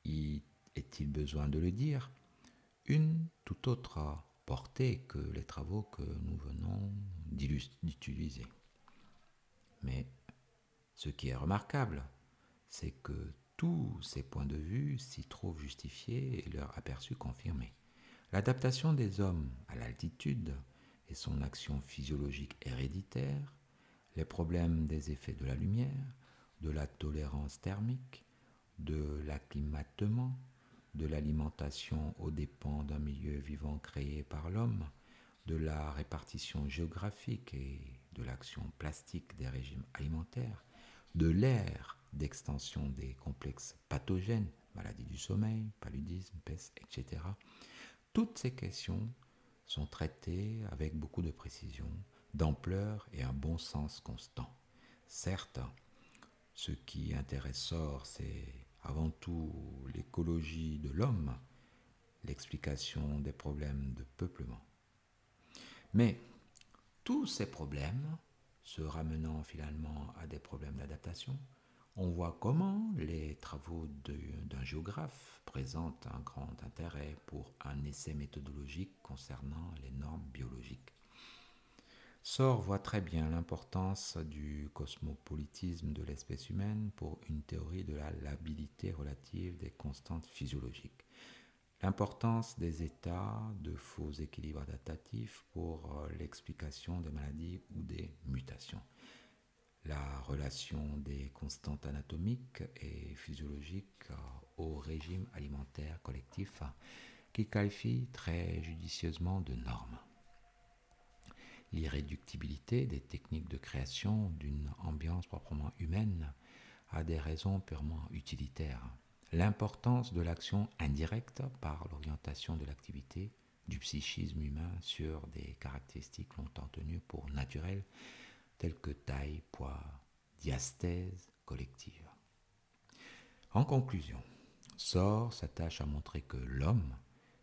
est-il besoin de le dire, une tout autre portée que les travaux que nous venons d'utiliser. Mais ce qui est remarquable, c'est que tous ces points de vue s'y trouvent justifiés et leur aperçu confirmé. L'adaptation des hommes à l'altitude et son action physiologique héréditaire, les problèmes des effets de la lumière, de la tolérance thermique, de l'acclimatement, de l'alimentation aux dépens d'un milieu vivant créé par l'homme, de la répartition géographique et de l'action plastique des régimes alimentaires, de l'ère d'extension des complexes pathogènes, maladies du sommeil, paludisme, peste, etc. Toutes ces questions sont traitées avec beaucoup de précision, d'ampleur et un bon sens constant. Certes, ce qui intéresse Sor, c'est avant tout l'écologie de l'homme, l'explication des problèmes de peuplement. Mais tous ces problèmes, se ramenant finalement à des problèmes d'adaptation, on voit comment les travaux d'un géographe présentent un grand intérêt pour un essai méthodologique concernant les normes biologiques. Sor voit très bien l'importance du cosmopolitisme de l'espèce humaine pour une théorie de la labilité relative des constantes physiologiques. L'importance des états de faux équilibres adaptatifs pour euh, l'explication des maladies ou des mutations. La relation des constantes anatomiques et physiologiques euh, au régime alimentaire collectif qui qualifie très judicieusement de normes. L'irréductibilité des techniques de création d'une ambiance proprement humaine a des raisons purement utilitaires l'importance de l'action indirecte par l'orientation de l'activité du psychisme humain sur des caractéristiques longtemps tenues pour naturelles, telles que taille, poids, diastèse collective. En conclusion, Sor s'attache à montrer que l'homme,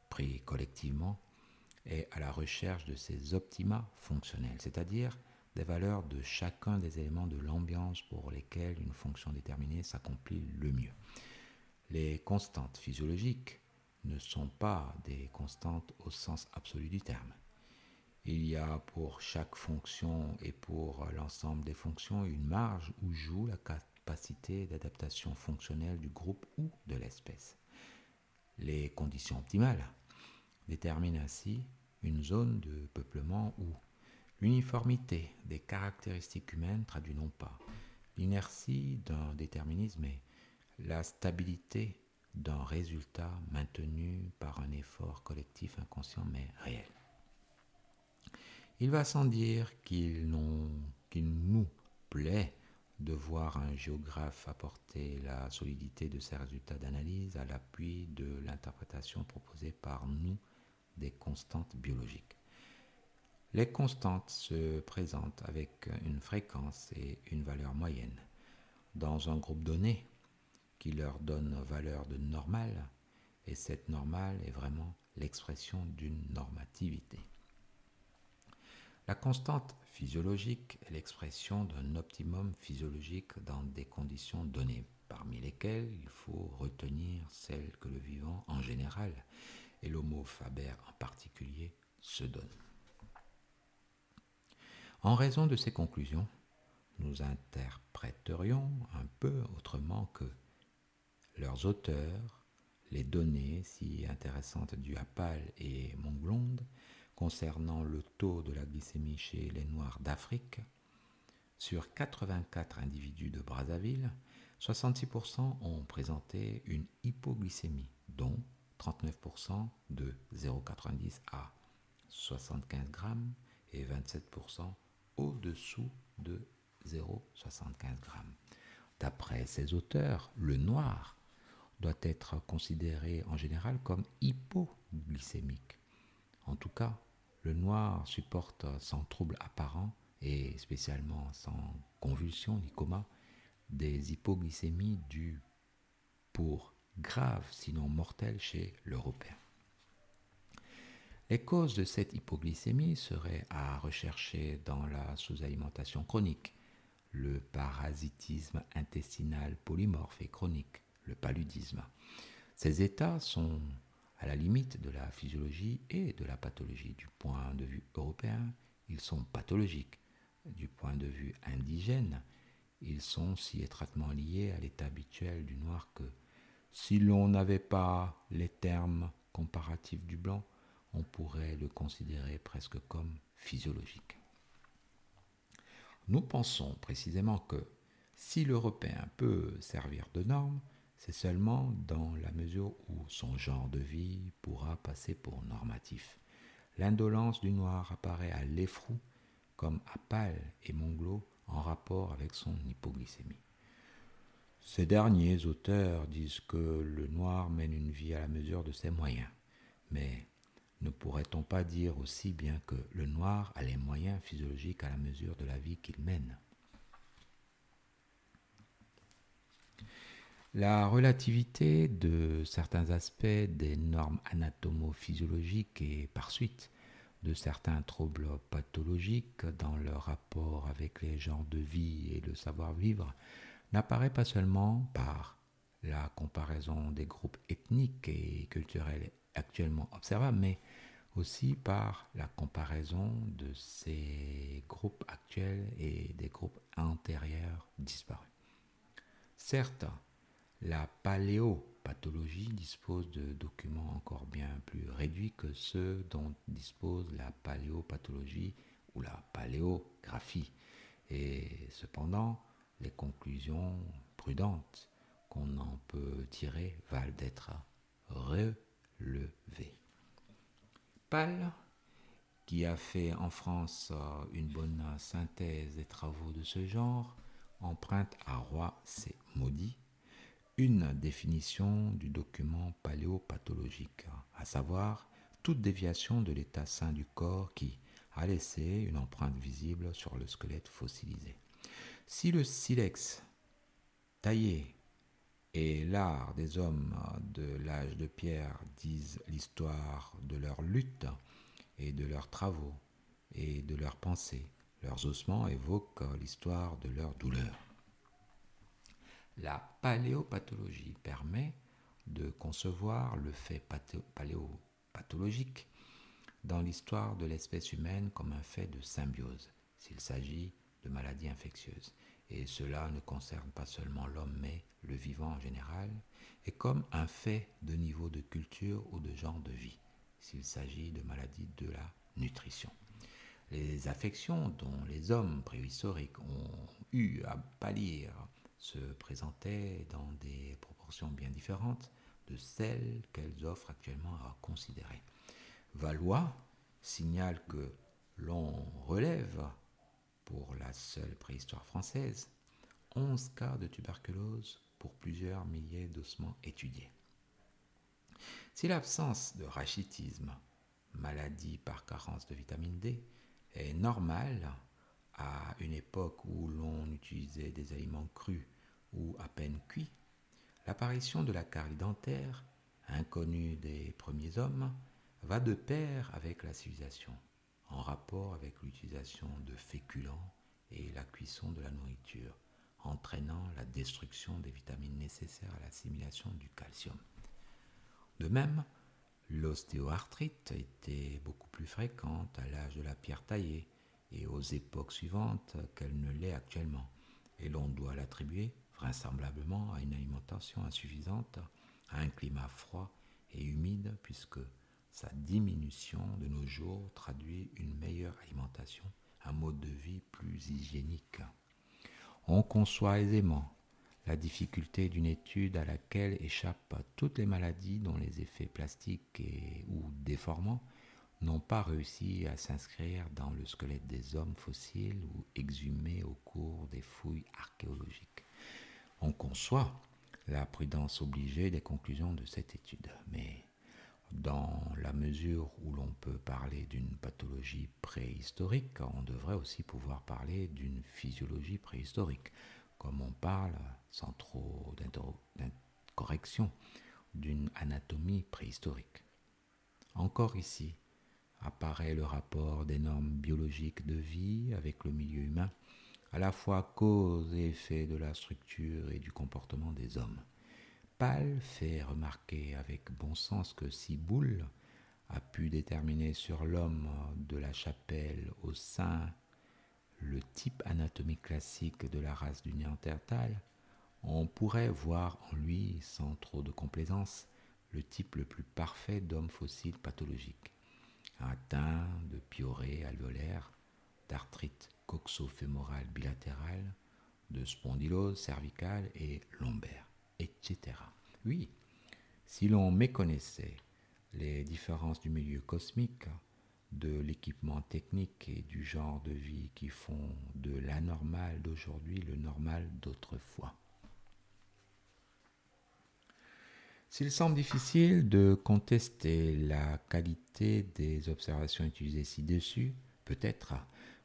pris collectivement, est à la recherche de ses optima fonctionnels, c'est-à-dire des valeurs de chacun des éléments de l'ambiance pour lesquels une fonction déterminée s'accomplit le mieux. Les constantes physiologiques ne sont pas des constantes au sens absolu du terme. Il y a pour chaque fonction et pour l'ensemble des fonctions une marge où joue la capacité d'adaptation fonctionnelle du groupe ou de l'espèce. Les conditions optimales déterminent ainsi une zone de peuplement où l'uniformité des caractéristiques humaines traduit non pas l'inertie d'un déterminisme, mais la stabilité d'un résultat maintenu par un effort collectif inconscient mais réel. Il va sans dire qu'il nous plaît de voir un géographe apporter la solidité de ses résultats d'analyse à l'appui de l'interprétation proposée par nous des constantes biologiques. Les constantes se présentent avec une fréquence et une valeur moyenne. Dans un groupe donné, qui leur donne valeur de normal, et cette normale est vraiment l'expression d'une normativité. La constante physiologique est l'expression d'un optimum physiologique dans des conditions données, parmi lesquelles il faut retenir celles que le vivant en général et l'homo faber en particulier se donne. En raison de ces conclusions, nous interpréterions un peu autrement que leurs auteurs, les données si intéressantes du Hapal et Montblonde concernant le taux de la glycémie chez les Noirs d'Afrique, sur 84 individus de Brazzaville, 66% ont présenté une hypoglycémie, dont 39% de 0,90 à 75 grammes et 27% au-dessous de 0,75 grammes. D'après ces auteurs, le noir doit être considéré en général comme hypoglycémique. En tout cas, le noir supporte sans trouble apparent et spécialement sans convulsion ni coma des hypoglycémies dues pour graves sinon mortelles chez l'Européen. Les causes de cette hypoglycémie seraient à rechercher dans la sous-alimentation chronique, le parasitisme intestinal polymorphe et chronique, le paludisme. Ces états sont la limite de la physiologie et de la pathologie. Du point de vue européen, ils sont pathologiques. Du point de vue indigène, ils sont si étroitement liés à l'état habituel du noir que, si l'on n'avait pas les termes comparatifs du blanc, on pourrait le considérer presque comme physiologique. Nous pensons précisément que si l'Européen peut servir de norme, c'est seulement dans la mesure où son genre de vie pourra passer pour normatif. L'indolence du noir apparaît à l'effrou comme à Pâle et Monglo en rapport avec son hypoglycémie. Ces derniers auteurs disent que le noir mène une vie à la mesure de ses moyens, mais ne pourrait-on pas dire aussi bien que le noir a les moyens physiologiques à la mesure de la vie qu'il mène? La relativité de certains aspects des normes anatomo-physiologiques et par suite de certains troubles pathologiques dans leur rapport avec les genres de vie et le savoir-vivre n'apparaît pas seulement par la comparaison des groupes ethniques et culturels actuellement observables, mais aussi par la comparaison de ces groupes actuels et des groupes antérieurs disparus. Certes, la paléopathologie dispose de documents encore bien plus réduits que ceux dont dispose la paléopathologie ou la paléographie. Et cependant, les conclusions prudentes qu'on en peut tirer valent d'être relevées. Pal, qui a fait en France une bonne synthèse des travaux de ce genre, emprunte à Roi C. Maudit une définition du document paléopathologique, à savoir toute déviation de l'état sain du corps qui a laissé une empreinte visible sur le squelette fossilisé. Si le silex taillé et l'art des hommes de l'âge de pierre disent l'histoire de leur lutte et de leurs travaux et de leurs pensées, leurs ossements évoquent l'histoire de leurs douleurs. La paléopathologie permet de concevoir le fait paléopathologique dans l'histoire de l'espèce humaine comme un fait de symbiose, s'il s'agit de maladies infectieuses. Et cela ne concerne pas seulement l'homme, mais le vivant en général, et comme un fait de niveau de culture ou de genre de vie, s'il s'agit de maladies de la nutrition. Les affections dont les hommes préhistoriques ont eu à pâlir se présentaient dans des proportions bien différentes de celles qu'elles offrent actuellement à considérer. Valois signale que l'on relève, pour la seule préhistoire française, 11 cas de tuberculose pour plusieurs milliers d'ossements étudiés. Si l'absence de rachitisme, maladie par carence de vitamine D, est normale à une époque où l'on utilisait des aliments crus ou à peine cuits, l'apparition de la carie dentaire, inconnue des premiers hommes, va de pair avec la civilisation, en rapport avec l'utilisation de féculents et la cuisson de la nourriture, entraînant la destruction des vitamines nécessaires à l'assimilation du calcium. De même, l'ostéoarthrite était beaucoup plus fréquente à l'âge de la pierre taillée et aux époques suivantes qu'elle ne l'est actuellement, et l'on doit l'attribuer vraisemblablement à une alimentation insuffisante, à un climat froid et humide, puisque sa diminution de nos jours traduit une meilleure alimentation, un mode de vie plus hygiénique. On conçoit aisément la difficulté d'une étude à laquelle échappent toutes les maladies dont les effets plastiques ou déformants n'ont pas réussi à s'inscrire dans le squelette des hommes fossiles ou exhumés au cours des fouilles archéologiques. On conçoit la prudence obligée des conclusions de cette étude, mais dans la mesure où l'on peut parler d'une pathologie préhistorique, on devrait aussi pouvoir parler d'une physiologie préhistorique, comme on parle, sans trop d'incorrection, d'une anatomie préhistorique. Encore ici apparaît le rapport des normes biologiques de vie avec le milieu humain à la fois cause et effet de la structure et du comportement des hommes. Pal fait remarquer avec bon sens que si Boulle a pu déterminer sur l'homme de la chapelle au sein le type anatomique classique de la race du Néandertal, on pourrait voir en lui, sans trop de complaisance, le type le plus parfait d'homme fossile pathologique. atteint de piorée alvéolaire, d'arthrite coxo-fémorale bilatérale, de spondylose cervicale et lombaire, etc. Oui, si l'on méconnaissait les différences du milieu cosmique, de l'équipement technique et du genre de vie qui font de l'anormal d'aujourd'hui le normal d'autrefois. S'il semble difficile de contester la qualité des observations utilisées ci-dessus, peut-être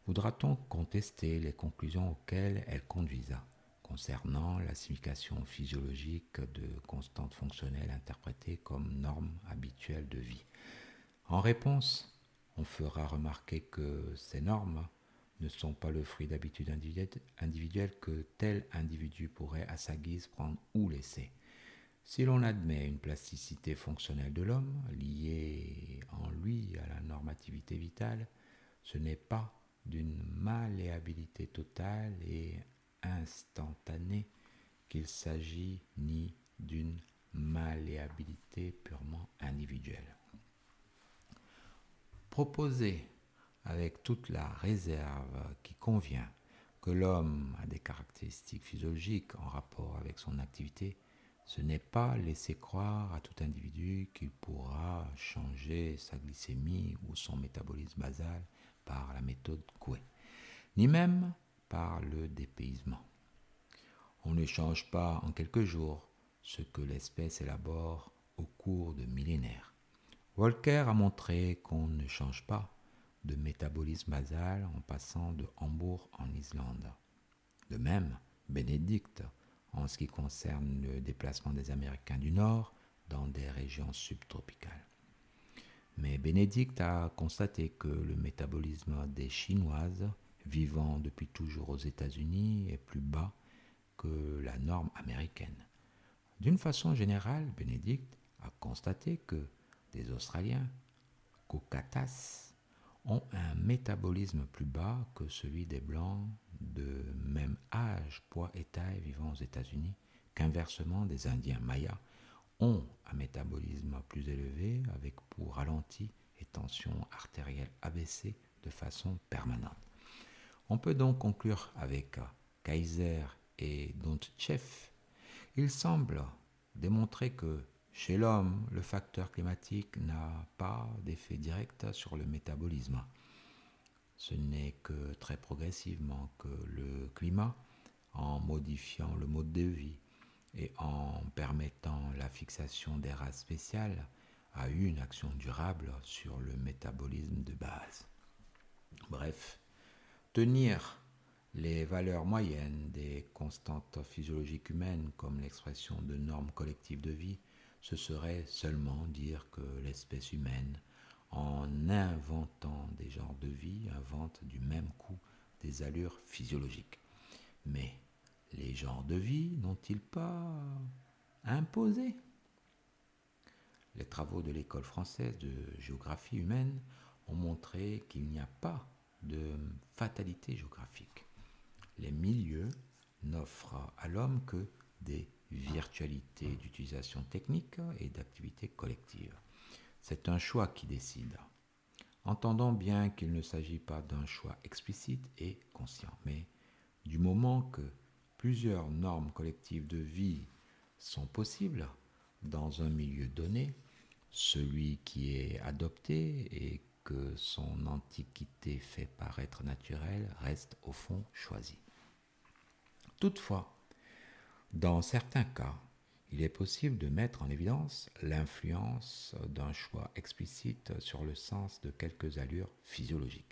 voudra-t-on contester les conclusions auxquelles elles conduisent concernant la signification physiologique de constantes fonctionnelles interprétées comme normes habituelles de vie? En réponse, on fera remarquer que ces normes ne sont pas le fruit d'habitudes individuelles que tel individu pourrait à sa guise prendre ou laisser. Si l'on admet une plasticité fonctionnelle de l'homme, liée en lui à la normativité vitale, ce n'est pas d'une malléabilité totale et instantanée qu'il s'agit ni d'une malléabilité purement individuelle. Proposer avec toute la réserve qui convient que l'homme a des caractéristiques physiologiques en rapport avec son activité, ce n'est pas laisser croire à tout individu qu'il pourra changer sa glycémie ou son métabolisme basal la méthode Coué, ni même par le dépaysement. On ne change pas en quelques jours ce que l'espèce élabore au cours de millénaires. Volcker a montré qu'on ne change pas de métabolisme basal en passant de Hambourg en Islande. De même, Bénédicte, en ce qui concerne le déplacement des Américains du Nord dans des régions subtropicales. Mais Bénédicte a constaté que le métabolisme des Chinoises vivant depuis toujours aux États-Unis est plus bas que la norme américaine. D'une façon générale, Bénédicte a constaté que des Australiens, Kokatas, ont un métabolisme plus bas que celui des Blancs de même âge, poids et taille vivant aux États-Unis, qu'inversement des Indiens Mayas ont un métabolisme plus élevé avec pour ralenti et tension artérielle abaissée de façon permanente. On peut donc conclure avec Kaiser et Dontchev. Il semble démontrer que chez l'homme, le facteur climatique n'a pas d'effet direct sur le métabolisme. Ce n'est que très progressivement que le climat, en modifiant le mode de vie et en permettant la fixation des races spéciales, a eu une action durable sur le métabolisme de base. Bref, tenir les valeurs moyennes des constantes physiologiques humaines comme l'expression de normes collectives de vie ce serait seulement dire que l'espèce humaine, en inventant des genres de vie, invente du même coup des allures physiologiques. Mais les genres de vie n'ont-ils pas imposé? Les travaux de l'école française de géographie humaine ont montré qu'il n'y a pas de fatalité géographique. Les milieux n'offrent à l'homme que des virtualité d'utilisation technique et d'activité collective. C'est un choix qui décide. Entendons bien qu'il ne s'agit pas d'un choix explicite et conscient, mais du moment que plusieurs normes collectives de vie sont possibles dans un milieu donné, celui qui est adopté et que son antiquité fait paraître naturelle reste au fond choisi. Toutefois, dans certains cas, il est possible de mettre en évidence l'influence d'un choix explicite sur le sens de quelques allures physiologiques.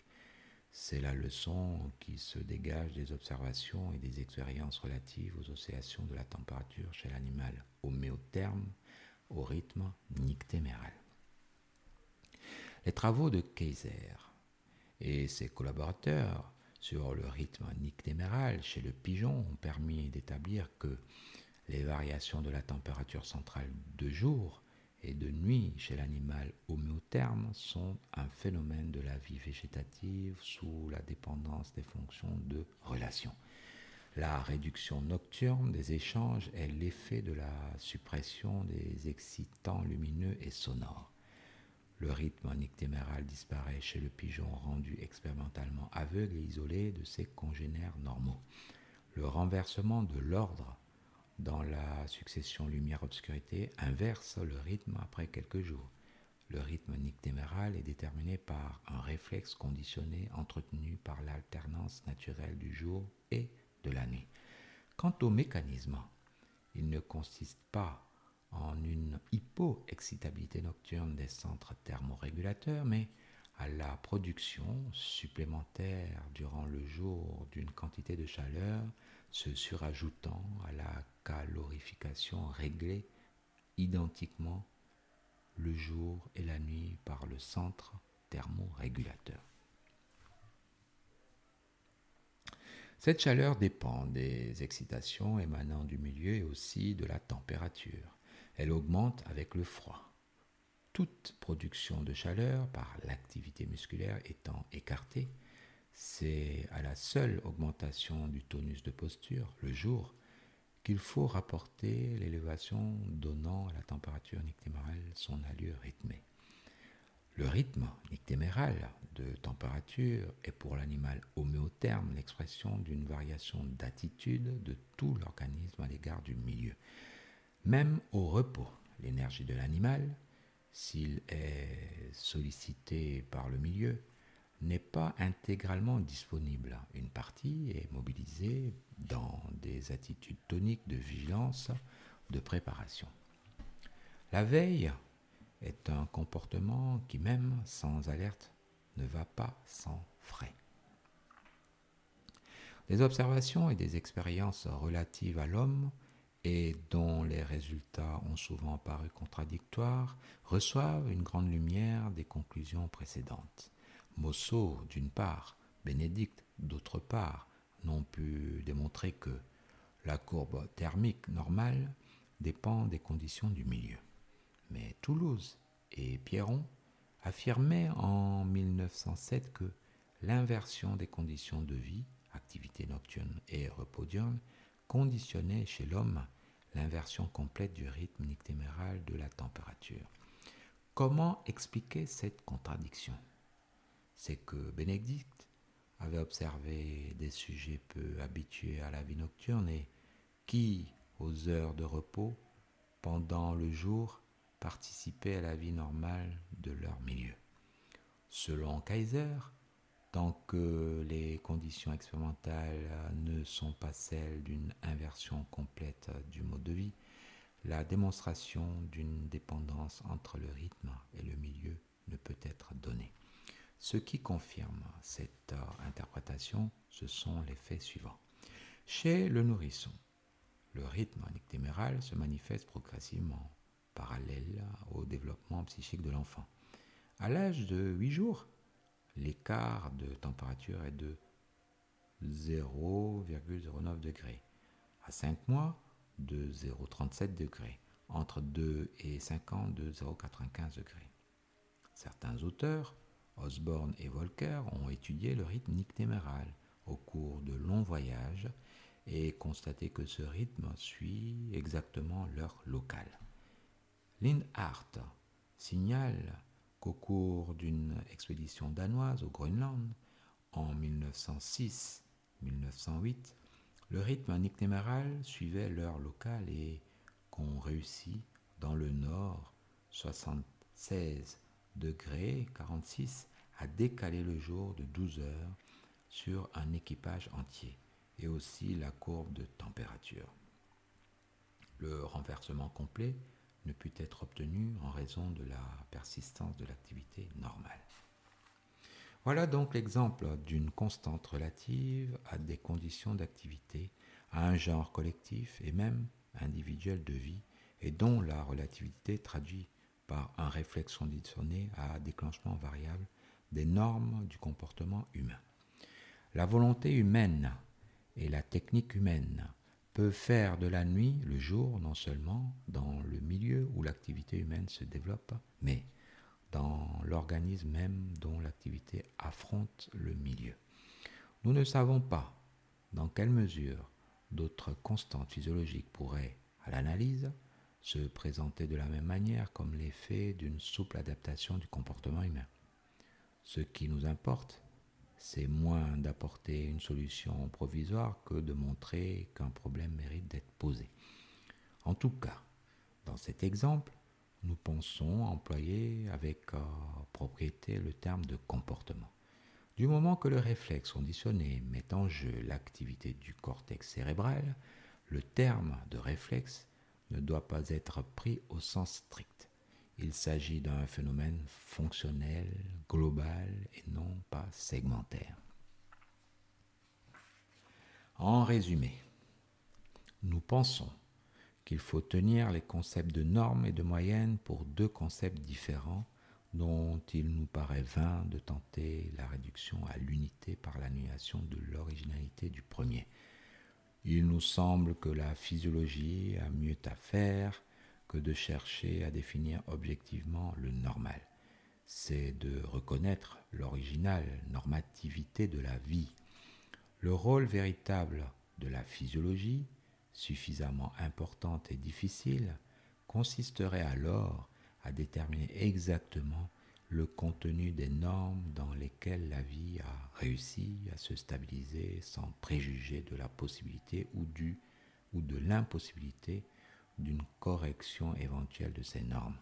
C'est la leçon qui se dégage des observations et des expériences relatives aux oscillations de la température chez l'animal homéotherme au rythme nictéméral. Les travaux de Kaiser et ses collaborateurs sur le rythme nictéméral chez le pigeon ont permis d'établir que les variations de la température centrale de jour et de nuit chez l'animal homéotherme sont un phénomène de la vie végétative sous la dépendance des fonctions de relation. La réduction nocturne des échanges est l'effet de la suppression des excitants lumineux et sonores. Le rythme nictéméral disparaît chez le pigeon rendu expérimentalement aveugle et isolé de ses congénères normaux. Le renversement de l'ordre dans la succession lumière-obscurité inverse le rythme après quelques jours. Le rythme nictéméral est déterminé par un réflexe conditionné entretenu par l'alternance naturelle du jour et de la nuit. Quant au mécanisme, il ne consiste pas en une hypoexcitabilité nocturne des centres thermorégulateurs, mais à la production supplémentaire durant le jour d'une quantité de chaleur se surajoutant à la calorification réglée identiquement le jour et la nuit par le centre thermorégulateur. Cette chaleur dépend des excitations émanant du milieu et aussi de la température. Elle augmente avec le froid. Toute production de chaleur par l'activité musculaire étant écartée, c'est à la seule augmentation du tonus de posture, le jour, qu'il faut rapporter l'élévation donnant à la température nictémérale son allure rythmée. Le rythme nictéméral de température est pour l'animal homéotherme l'expression d'une variation d'attitude de tout l'organisme à l'égard du milieu. Même au repos, l'énergie de l'animal, s'il est sollicité par le milieu, n'est pas intégralement disponible. Une partie est mobilisée dans des attitudes toniques de vigilance, de préparation. La veille est un comportement qui, même sans alerte, ne va pas sans frais. Des observations et des expériences relatives à l'homme et dont les résultats ont souvent paru contradictoires reçoivent une grande lumière des conclusions précédentes. Mosso, d'une part, Bénédicte, d'autre part, n'ont pu démontrer que la courbe thermique normale dépend des conditions du milieu. Mais Toulouse et Pierron affirmaient en 1907 que l'inversion des conditions de vie, activité nocturne et repos conditionnait chez l'homme l'inversion complète du rythme nictéméral de la température. Comment expliquer cette contradiction? C'est que Bénédicte avait observé des sujets peu habitués à la vie nocturne et qui, aux heures de repos, pendant le jour, participaient à la vie normale de leur milieu. Selon Kaiser, tant que les conditions expérimentales ne sont pas celles d'une inversion complète du mode de vie, la démonstration d'une dépendance entre le rythme et le milieu ne peut être donnée. Ce qui confirme cette euh, interprétation, ce sont les faits suivants. Chez le nourrisson, le rythme nictéméral se manifeste progressivement, parallèle au développement psychique de l'enfant. À l'âge de 8 jours, l'écart de température est de 0,09 degrés. À 5 mois, de 0,37 degrés. Entre 2 et 5 ans, de 0,95 degrés. Certains auteurs Osborne et Volcker ont étudié le rythme nictéméral au cours de longs voyages et constaté que ce rythme suit exactement l'heure locale. Lindhart signale qu'au cours d'une expédition danoise au Groenland en 1906-1908, le rythme nictéméral suivait l'heure locale et qu'on réussit dans le nord 76 degrés 46 à décaler le jour de 12 heures sur un équipage entier et aussi la courbe de température. Le renversement complet ne put être obtenu en raison de la persistance de l'activité normale. Voilà donc l'exemple d'une constante relative à des conditions d'activité, à un genre collectif et même individuel de vie, et dont la relativité traduit par un réflexe conditionné à déclenchement variable des normes du comportement humain. La volonté humaine et la technique humaine peuvent faire de la nuit le jour non seulement dans le milieu où l'activité humaine se développe, mais dans l'organisme même dont l'activité affronte le milieu. Nous ne savons pas dans quelle mesure d'autres constantes physiologiques pourraient, à l'analyse, se présenter de la même manière comme l'effet d'une souple adaptation du comportement humain. Ce qui nous importe, c'est moins d'apporter une solution provisoire que de montrer qu'un problème mérite d'être posé. En tout cas, dans cet exemple, nous pensons employer avec euh, propriété le terme de comportement. Du moment que le réflexe conditionné met en jeu l'activité du cortex cérébral, le terme de réflexe ne doit pas être pris au sens strict. Il s'agit d'un phénomène fonctionnel, global et non pas segmentaire. En résumé, nous pensons qu'il faut tenir les concepts de normes et de moyenne pour deux concepts différents dont il nous paraît vain de tenter la réduction à l'unité par l'annulation de l'originalité du premier. Il nous semble que la physiologie a mieux à faire que de chercher à définir objectivement le normal. C'est de reconnaître l'originale normativité de la vie. Le rôle véritable de la physiologie, suffisamment importante et difficile, consisterait alors à déterminer exactement le contenu des normes dans lesquelles la vie a réussi à se stabiliser sans préjuger de la possibilité ou du ou de l'impossibilité d'une correction éventuelle de ces normes.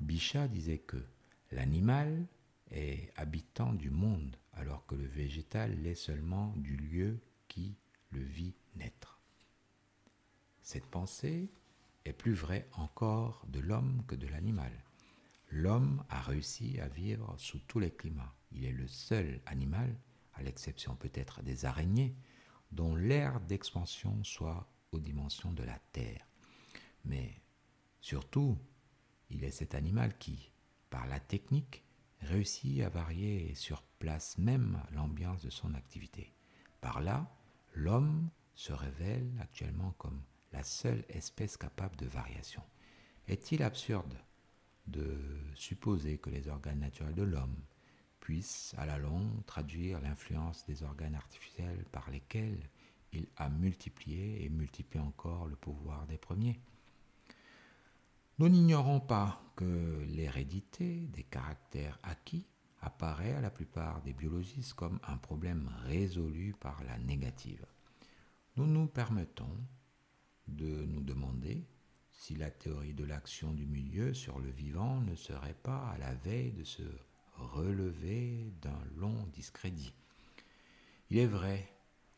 Bichat disait que l'animal est habitant du monde alors que le végétal l'est seulement du lieu qui le vit naître. Cette pensée est plus vrai encore de l'homme que de l'animal. L'homme a réussi à vivre sous tous les climats. Il est le seul animal, à l'exception peut-être des araignées, dont l'aire d'expansion soit aux dimensions de la Terre. Mais surtout, il est cet animal qui, par la technique, réussit à varier sur place même l'ambiance de son activité. Par là, l'homme se révèle actuellement comme la seule espèce capable de variation. Est-il absurde de supposer que les organes naturels de l'homme puissent à la longue traduire l'influence des organes artificiels par lesquels il a multiplié et multiplié encore le pouvoir des premiers Nous n'ignorons pas que l'hérédité des caractères acquis apparaît à la plupart des biologistes comme un problème résolu par la négative. Nous nous permettons de nous demander si la théorie de l'action du milieu sur le vivant ne serait pas à la veille de se relever d'un long discrédit. Il est vrai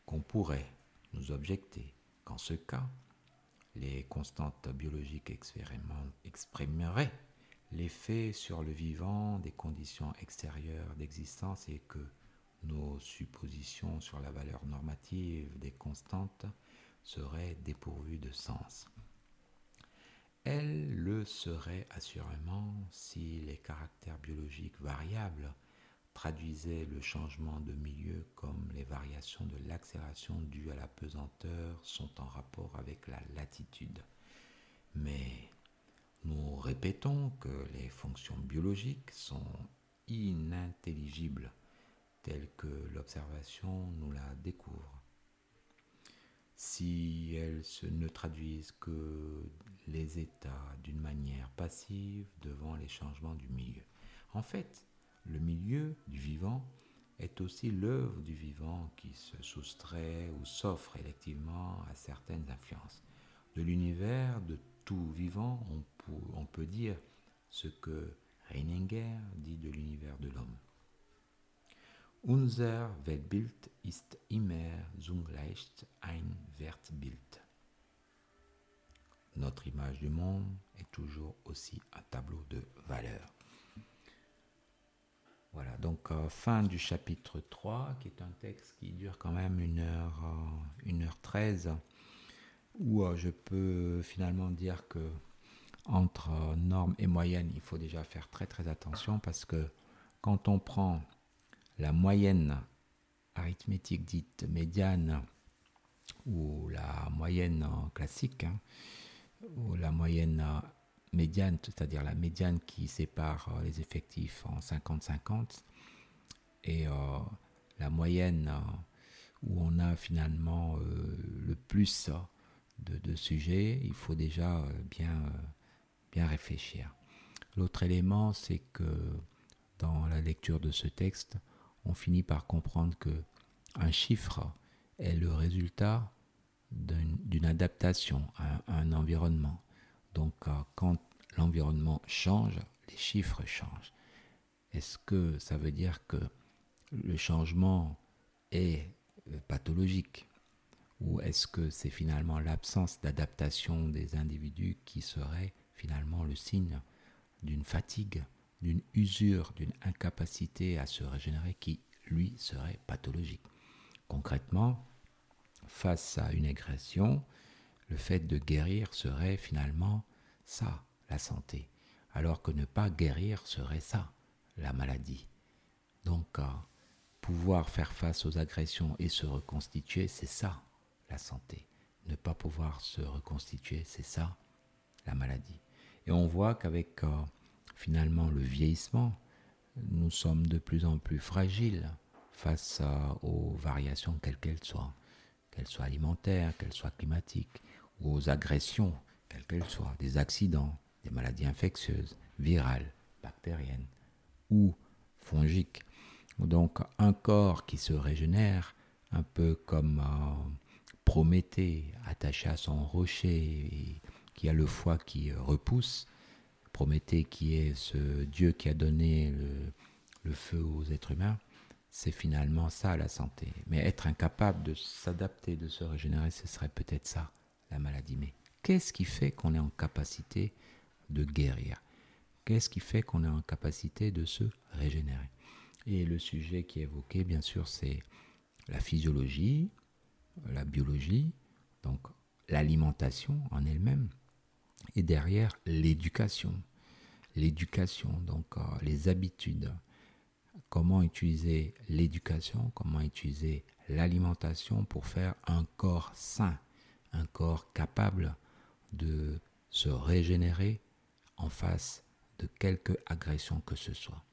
qu'on pourrait nous objecter qu'en ce cas, les constantes biologiques exprimeraient l'effet sur le vivant des conditions extérieures d'existence et que nos suppositions sur la valeur normative des constantes serait dépourvue de sens. Elle le serait assurément si les caractères biologiques variables traduisaient le changement de milieu comme les variations de l'accélération due à la pesanteur sont en rapport avec la latitude. Mais nous répétons que les fonctions biologiques sont inintelligibles telles que l'observation nous la découvre si elles ne traduisent que les états d'une manière passive devant les changements du milieu. En fait, le milieu du vivant est aussi l'œuvre du vivant qui se soustrait ou s'offre électivement à certaines influences. De l'univers de tout vivant, on peut, on peut dire ce que Reininger dit de l'univers de l'homme. Unser Weltbild ist immer zugleich ein Wertbild. Notre image du monde est toujours aussi un tableau de valeur. Voilà, donc euh, fin du chapitre 3, qui est un texte qui dure quand même une heure, euh, une heure 13, où euh, je peux finalement dire que entre normes et moyennes, il faut déjà faire très très attention parce que quand on prend la moyenne arithmétique dite médiane ou la moyenne classique, hein, ou la moyenne médiane, c'est-à-dire la médiane qui sépare euh, les effectifs en 50-50, et euh, la moyenne euh, où on a finalement le plus de de, sujet, il faut déjà bien, bien réfléchir. L'autre élément, c'est que dans la lecture de ce texte, on finit par comprendre que un chiffre est le résultat d'une adaptation à un environnement. Donc quand l'environnement change, les chiffres changent. Est-ce que ça veut dire que le changement est euh, pathologique? Ou est-ce que c'est finalement l'absence d'adaptation des individus qui serait finalement le signe d'une fatigue, d'une usure, d'une incapacité à se régénérer qui, lui, serait pathologique Concrètement, face à une agression, le fait de guérir serait finalement ça, la santé, alors que ne pas guérir serait ça, la maladie. Donc, pouvoir faire face aux agressions et se reconstituer, c'est ça la santé. Ne pas pouvoir se reconstituer, c'est ça la maladie. Et on voit qu'avec euh, finalement le vieillissement, nous sommes de plus en plus fragiles face euh, aux variations quelles qu'elles soient, qu'elles soient alimentaires, qu'elles soient climatiques, ou aux agressions quelles qu'elles soient, des accidents, des maladies infectieuses, virales, bactériennes ou fongiques. Donc un corps qui se régénère, un peu comme euh, Prométhée attaché à son rocher, qui a le foie qui repousse. Prométhée qui est ce Dieu qui a donné le, feu aux êtres humains, c'est finalement ça la santé. Mais être incapable de s'adapter, de se régénérer, ce serait peut-être ça la maladie. Mais qu'est-ce qui fait qu'on est en capacité de guérir? Qu'est-ce qui fait qu'on est en capacité de se régénérer? Et le sujet qui est évoqué, bien sûr, c'est la physiologie, la biologie, donc l'alimentation en elle-même, et derrière l'éducation. L'éducation, donc euh, les habitudes. Comment utiliser l'éducation, comment utiliser l'alimentation pour faire un corps sain, un corps capable de se régénérer en face de quelque agression que ce soit.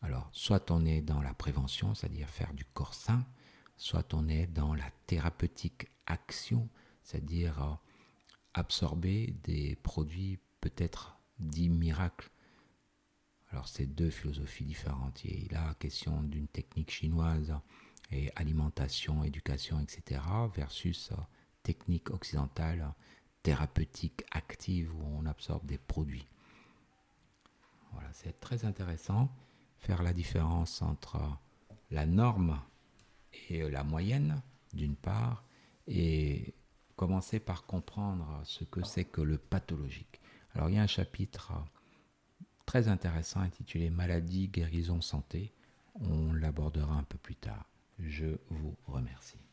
Alors, soit on est dans la prévention, c'est-à-dire faire du corps sain, soit on est dans la thérapeutique action, c'est-à-dire euh, absorber des produits peut-être dits miracles. Alors, c'est deux philosophies différentes. Il y a la question d'une technique chinoise et alimentation, éducation, etc., versus euh, technique occidentale, thérapeutique active, où on absorbe des produits. Voilà, c'est très intéressant faire la différence entre la norme et la moyenne, d'une part, et commencer par comprendre ce que c'est que le pathologique. Alors il y a un chapitre très intéressant intitulé Maladie, guérison, santé. On l'abordera un peu plus tard. Je vous remercie.